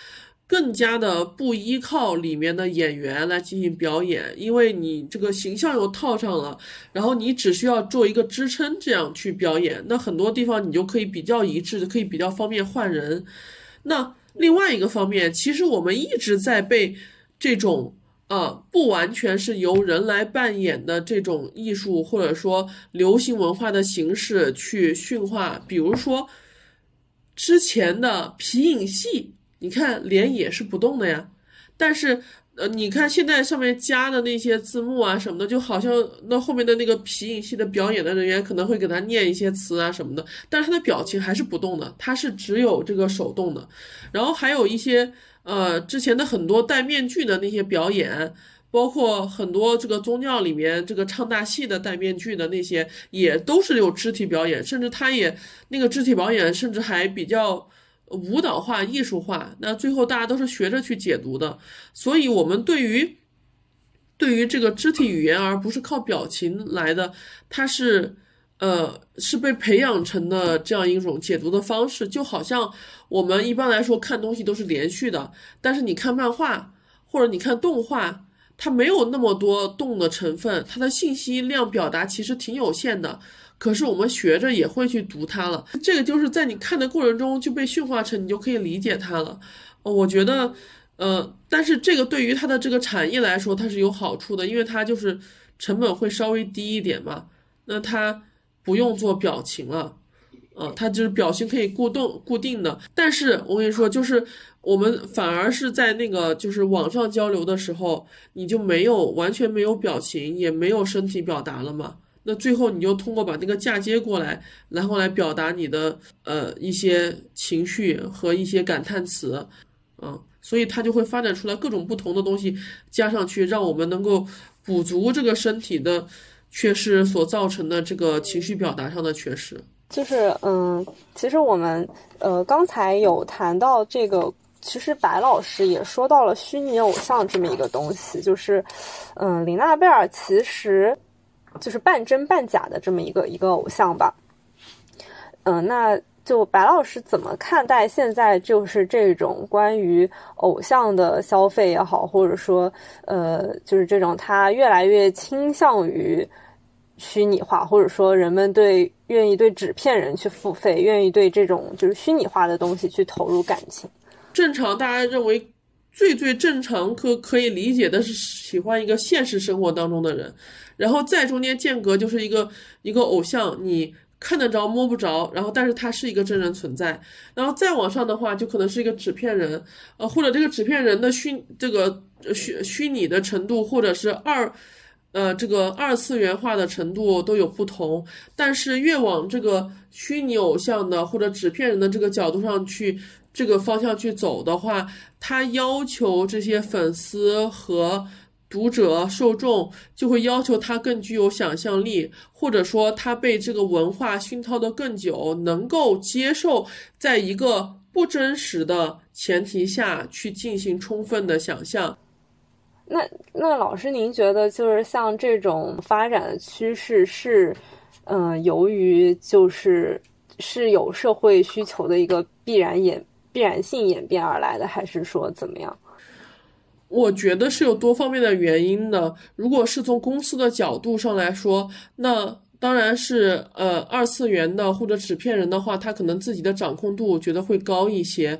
更加的不依靠里面的演员来进行表演，因为你这个形象又套上了，然后你只需要做一个支撑，这样去表演，那很多地方你就可以比较一致，就可以比较方便换人。那另外一个方面，其实我们一直在被这种啊不完全是由人来扮演的这种艺术或者说流行文化的形式去驯化，比如说之前的皮影戏。你看脸也是不动的呀，但是呃，你看现在上面加的那些字幕啊什么的，就好像那后面的那个皮影戏的表演的人员可能会给他念一些词啊什么的，但是他的表情还是不动的，他是只有这个手动的。然后还有一些呃之前的很多戴面具的那些表演，包括很多这个宗教里面这个唱大戏的戴面具的那些，也都是有肢体表演，甚至他也那个肢体表演甚至还比较。舞蹈化、艺术化，那最后大家都是学着去解读的，所以我们对于对于这个肢体语言，而不是靠表情来的，它是呃是被培养成的这样一种解读的方式，就好像我们一般来说看东西都是连续的，但是你看漫画或者你看动画，它没有那么多动的成分，它的信息量表达其实挺有限的。可是我们学着也会去读它了，这个就是在你看的过程中就被驯化成，你就可以理解它了。我觉得，呃，但是这个对于它的这个产业来说，它是有好处的，因为它就是成本会稍微低一点嘛。那它不用做表情了，嗯，它就是表情可以固动固定的。但是我跟你说，就是我们反而是在那个就是网上交流的时候，你就没有完全没有表情，也没有身体表达了嘛。那最后你就通过把那个嫁接过来，然后来表达你的呃一些情绪和一些感叹词，嗯，所以它就会发展出来各种不同的东西加上去，让我们能够补足这个身体的缺失所造成的这个情绪表达上的缺失。就是嗯，其实我们呃刚才有谈到这个，其实白老师也说到了虚拟偶像这么一个东西，就是嗯，琳娜贝尔其实就是半真半假的这么一个一个偶像吧。嗯，那就白老师怎么看待现在就是这种关于偶像的消费也好，或者说呃，就是这种他越来越倾向于。虚拟化，或者说人们对愿意对纸片人去付费，愿意对这种就是虚拟化的东西去投入感情。正常，大家认为最最正常可可以理解的是喜欢一个现实生活当中的人，然后在中间间隔就是一个一个偶像，你看得着摸不着，然后但是他是一个真人存在，然后再往上的话就可能是一个纸片人，呃，或者这个纸片人的虚这个虚虚拟的程度，或者是二。呃，这个二次元化的程度都有不同，但是越往这个虚拟偶像的或者纸片人的这个角度上去，这个方向去走的话，他要求这些粉丝和读者受众就会要求他更具有想象力，或者说他被这个文化熏陶的更久，能够接受在一个不真实的前提下去进行充分的想象。那那老师，您觉得就是像这种发展的趋势是，嗯，由于就是是有社会需求的一个必然演必然性演变而来的，还是说怎么样？我觉得是有多方面的原因的。如果是从公司的角度上来说，那当然是呃二次元的或者纸片人的话，他可能自己的掌控度觉得会高一些。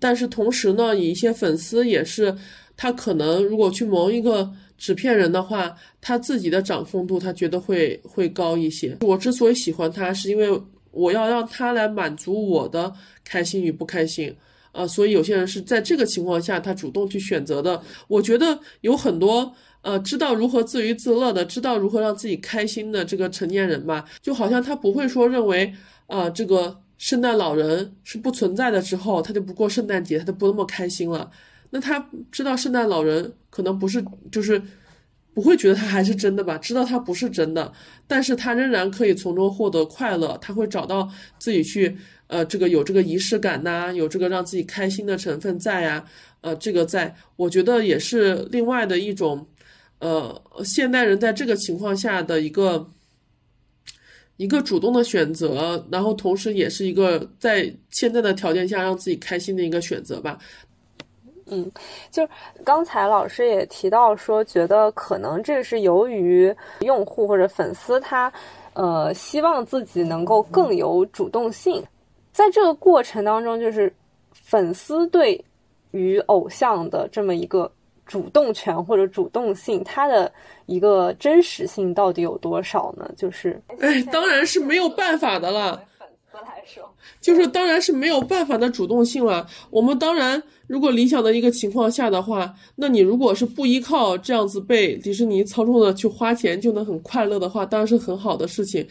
但是同时呢，以一些粉丝也是。他可能如果去谋一个纸片人的话，他自己的掌控度他觉得会会高一些。我之所以喜欢他，是因为我要让他来满足我的开心与不开心，呃，所以有些人是在这个情况下他主动去选择的。我觉得有很多呃知道如何自娱自乐的，知道如何让自己开心的这个成年人吧，就好像他不会说认为啊这个圣诞老人是不存在的之后，他就不过圣诞节，他就不那么开心了。那他知道圣诞老人可能不是，就是不会觉得他还是真的吧？知道他不是真的，但是他仍然可以从中获得快乐。他会找到自己去，呃，这个有这个仪式感呐，有这个让自己开心的成分在呀，呃，这个在，我觉得也是另外的一种，呃，现代人在这个情况下的一个一个主动的选择，然后同时也是一个在现在的条件下让自己开心的一个选择吧。嗯，就是刚才老师也提到说，觉得可能这是由于用户或者粉丝他，呃，希望自己能够更有主动性，在这个过程当中，就是粉丝对于偶像的这么一个主动权或者主动性，它的一个真实性到底有多少呢？就是，哎，当然是没有办法的了。粉丝来说，就是当然是没有办法的主动性了。我们当然，如果理想的一个情况下的话，那你如果是不依靠这样子被迪士尼操纵的去花钱就能很快乐的话，当然是很好的事情。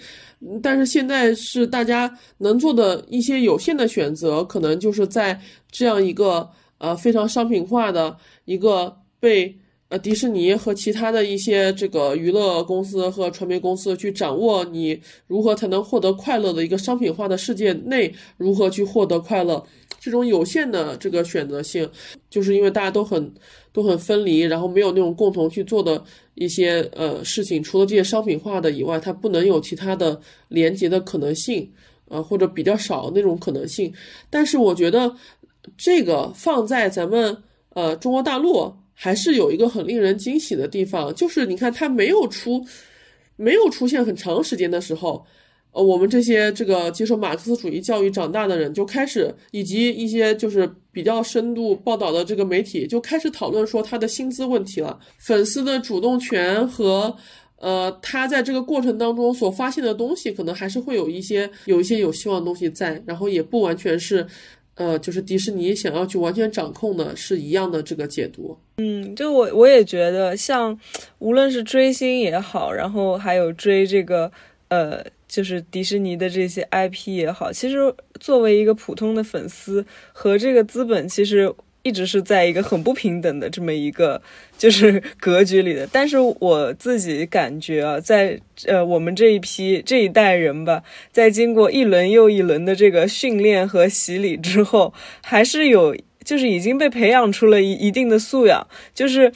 但是现在是大家能做的一些有限的选择，可能就是在这样一个呃非常商品化的一个被。呃，迪士尼和其他的一些这个娱乐公司和传媒公司去掌握你如何才能获得快乐的一个商品化的世界内，如何去获得快乐，这种有限的这个选择性，就是因为大家都很都很分离，然后没有那种共同去做的一些呃事情，除了这些商品化的以外，它不能有其他的连接的可能性，呃，或者比较少那种可能性。但是我觉得这个放在咱们呃中国大陆。还是有一个很令人惊喜的地方，就是你看它没有出，没有出现很长时间的时候，呃，我们这些这个接受马克思主义教育长大的人就开始，以及一些就是比较深度报道的这个媒体就开始讨论说他的薪资问题了，粉丝的主动权和呃，他在这个过程当中所发现的东西，可能还是会有一些有一些有希望的东西在，然后也不完全是，呃，就是迪士尼想要去完全掌控的，是一样的这个解读。嗯，就我我也觉得，像无论是追星也好，然后还有追这个呃，就是迪士尼的这些 IP 也好，其实作为一个普通的粉丝和这个资本，其实。一直是在一个很不平等的这么一个就是 (laughs) 格局里的，但是我自己感觉啊，在呃我们这一批这一代人吧，在经过一轮又一轮的这个训练和洗礼之后，还是有就是已经被培养出了一一定的素养，就是。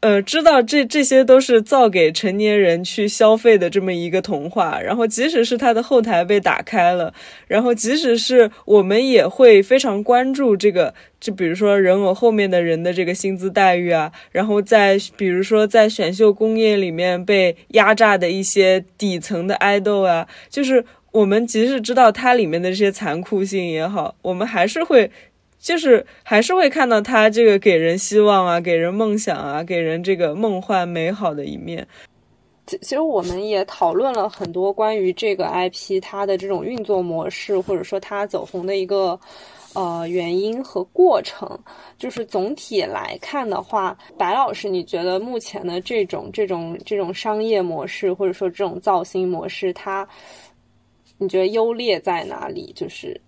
呃，知道这这些都是造给成年人去消费的这么一个童话，然后即使是它的后台被打开了，然后即使是我们也会非常关注这个，就比如说人偶后面的人的这个薪资待遇啊，然后在比如说在选秀工业里面被压榨的一些底层的爱豆啊，就是我们即使知道它里面的这些残酷性也好，我们还是会。就是还是会看到他这个给人希望啊，给人梦想啊，给人这个梦幻美好的一面。其其实我们也讨论了很多关于这个 IP 它的这种运作模式，或者说它走红的一个呃原因和过程。就是总体来看的话，白老师，你觉得目前的这种这种这种商业模式，或者说这种造星模式，它你觉得优劣在哪里？就是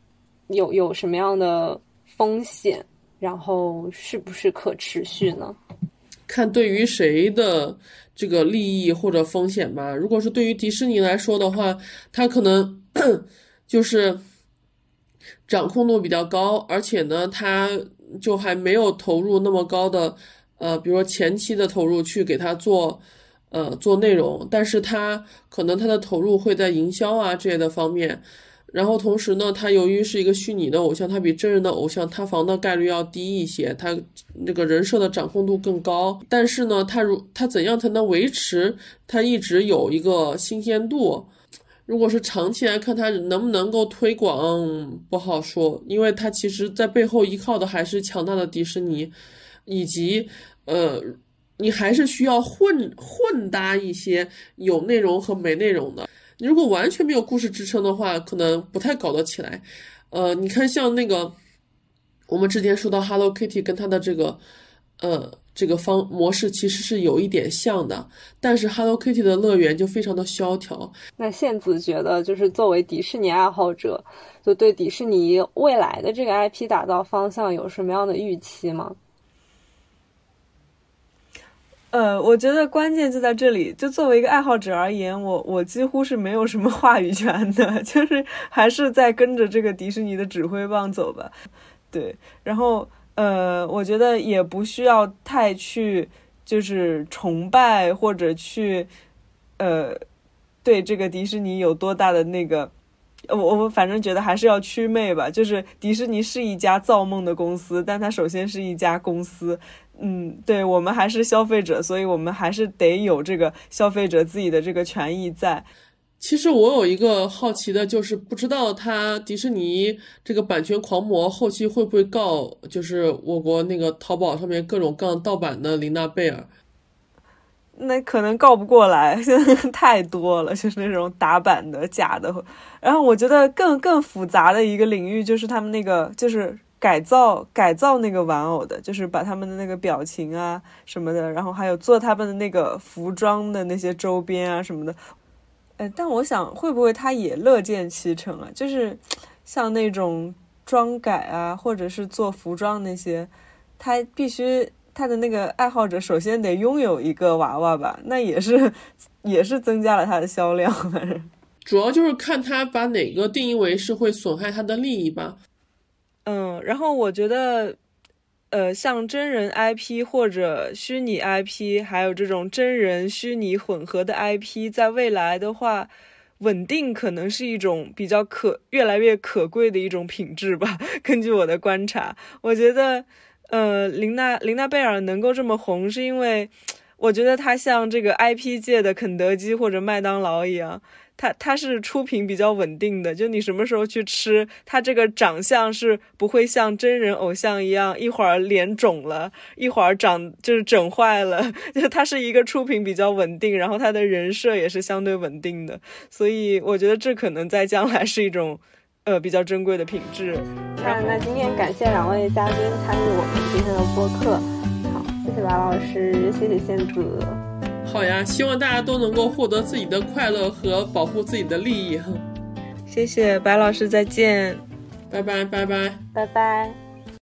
有有什么样的？风险，然后是不是可持续呢？看对于谁的这个利益或者风险吧。如果是对于迪士尼来说的话，它可能 (coughs) 就是掌控度比较高，而且呢，它就还没有投入那么高的，呃，比如说前期的投入去给它做，呃，做内容，但是它可能它的投入会在营销啊这些的方面。然后同时呢，它由于是一个虚拟的偶像，它比真人的偶像塌房的概率要低一些，它那个人设的掌控度更高。但是呢，它如它怎样才能维持它一直有一个新鲜度？如果是长期来看，它能不能够推广不好说，因为它其实在背后依靠的还是强大的迪士尼，以及呃，你还是需要混混搭一些有内容和没内容的。如果完全没有故事支撑的话，可能不太搞得起来。呃，你看，像那个我们之前说到 Hello Kitty 跟它的这个呃这个方模式其实是有一点像的，但是 Hello Kitty 的乐园就非常的萧条。那宪子觉得，就是作为迪士尼爱好者，就对迪士尼未来的这个 IP 打造方向有什么样的预期吗？呃，我觉得关键就在这里。就作为一个爱好者而言，我我几乎是没有什么话语权的，(laughs) 就是还是在跟着这个迪士尼的指挥棒走吧。对，然后呃，我觉得也不需要太去就是崇拜或者去呃对这个迪士尼有多大的那个，我我反正觉得还是要祛魅吧。就是迪士尼是一家造梦的公司，但它首先是一家公司。嗯，对我们还是消费者，所以我们还是得有这个消费者自己的这个权益在。其实我有一个好奇的，就是不知道他迪士尼这个版权狂魔后期会不会告，就是我国那个淘宝上面各种各样盗版的琳娜贝尔。那可能告不过来，现在太多了，就是那种打版的假的。然后我觉得更更复杂的一个领域就是他们那个就是。改造改造那个玩偶的，就是把他们的那个表情啊什么的，然后还有做他们的那个服装的那些周边啊什么的。哎，但我想会不会他也乐见其成啊？就是像那种装改啊，或者是做服装那些，他必须他的那个爱好者首先得拥有一个娃娃吧？那也是 (laughs) 也是增加了他的销量。反正主要就是看他把哪个定义为是会损害他的利益吧。嗯，然后我觉得，呃，像真人 IP 或者虚拟 IP，还有这种真人虚拟混合的 IP，在未来的话，稳定可能是一种比较可越来越可贵的一种品质吧。(laughs) 根据我的观察，我觉得，呃，琳娜琳娜贝尔能够这么红，是因为我觉得她像这个 IP 界的肯德基或者麦当劳一样。它它是出品比较稳定的，就你什么时候去吃，它这个长相是不会像真人偶像一样，一会儿脸肿了，一会儿长就是整坏了，(laughs) 就它是一个出品比较稳定，然后它的人设也是相对稳定的，所以我觉得这可能在将来是一种。呃，比较珍贵的品质。那那今天感谢两位嘉宾参与我们今天的播客。好，谢谢白老师，谢谢仙子。好呀，希望大家都能够获得自己的快乐和保护自己的利益哈。谢谢白老师，再见。拜拜拜拜拜拜。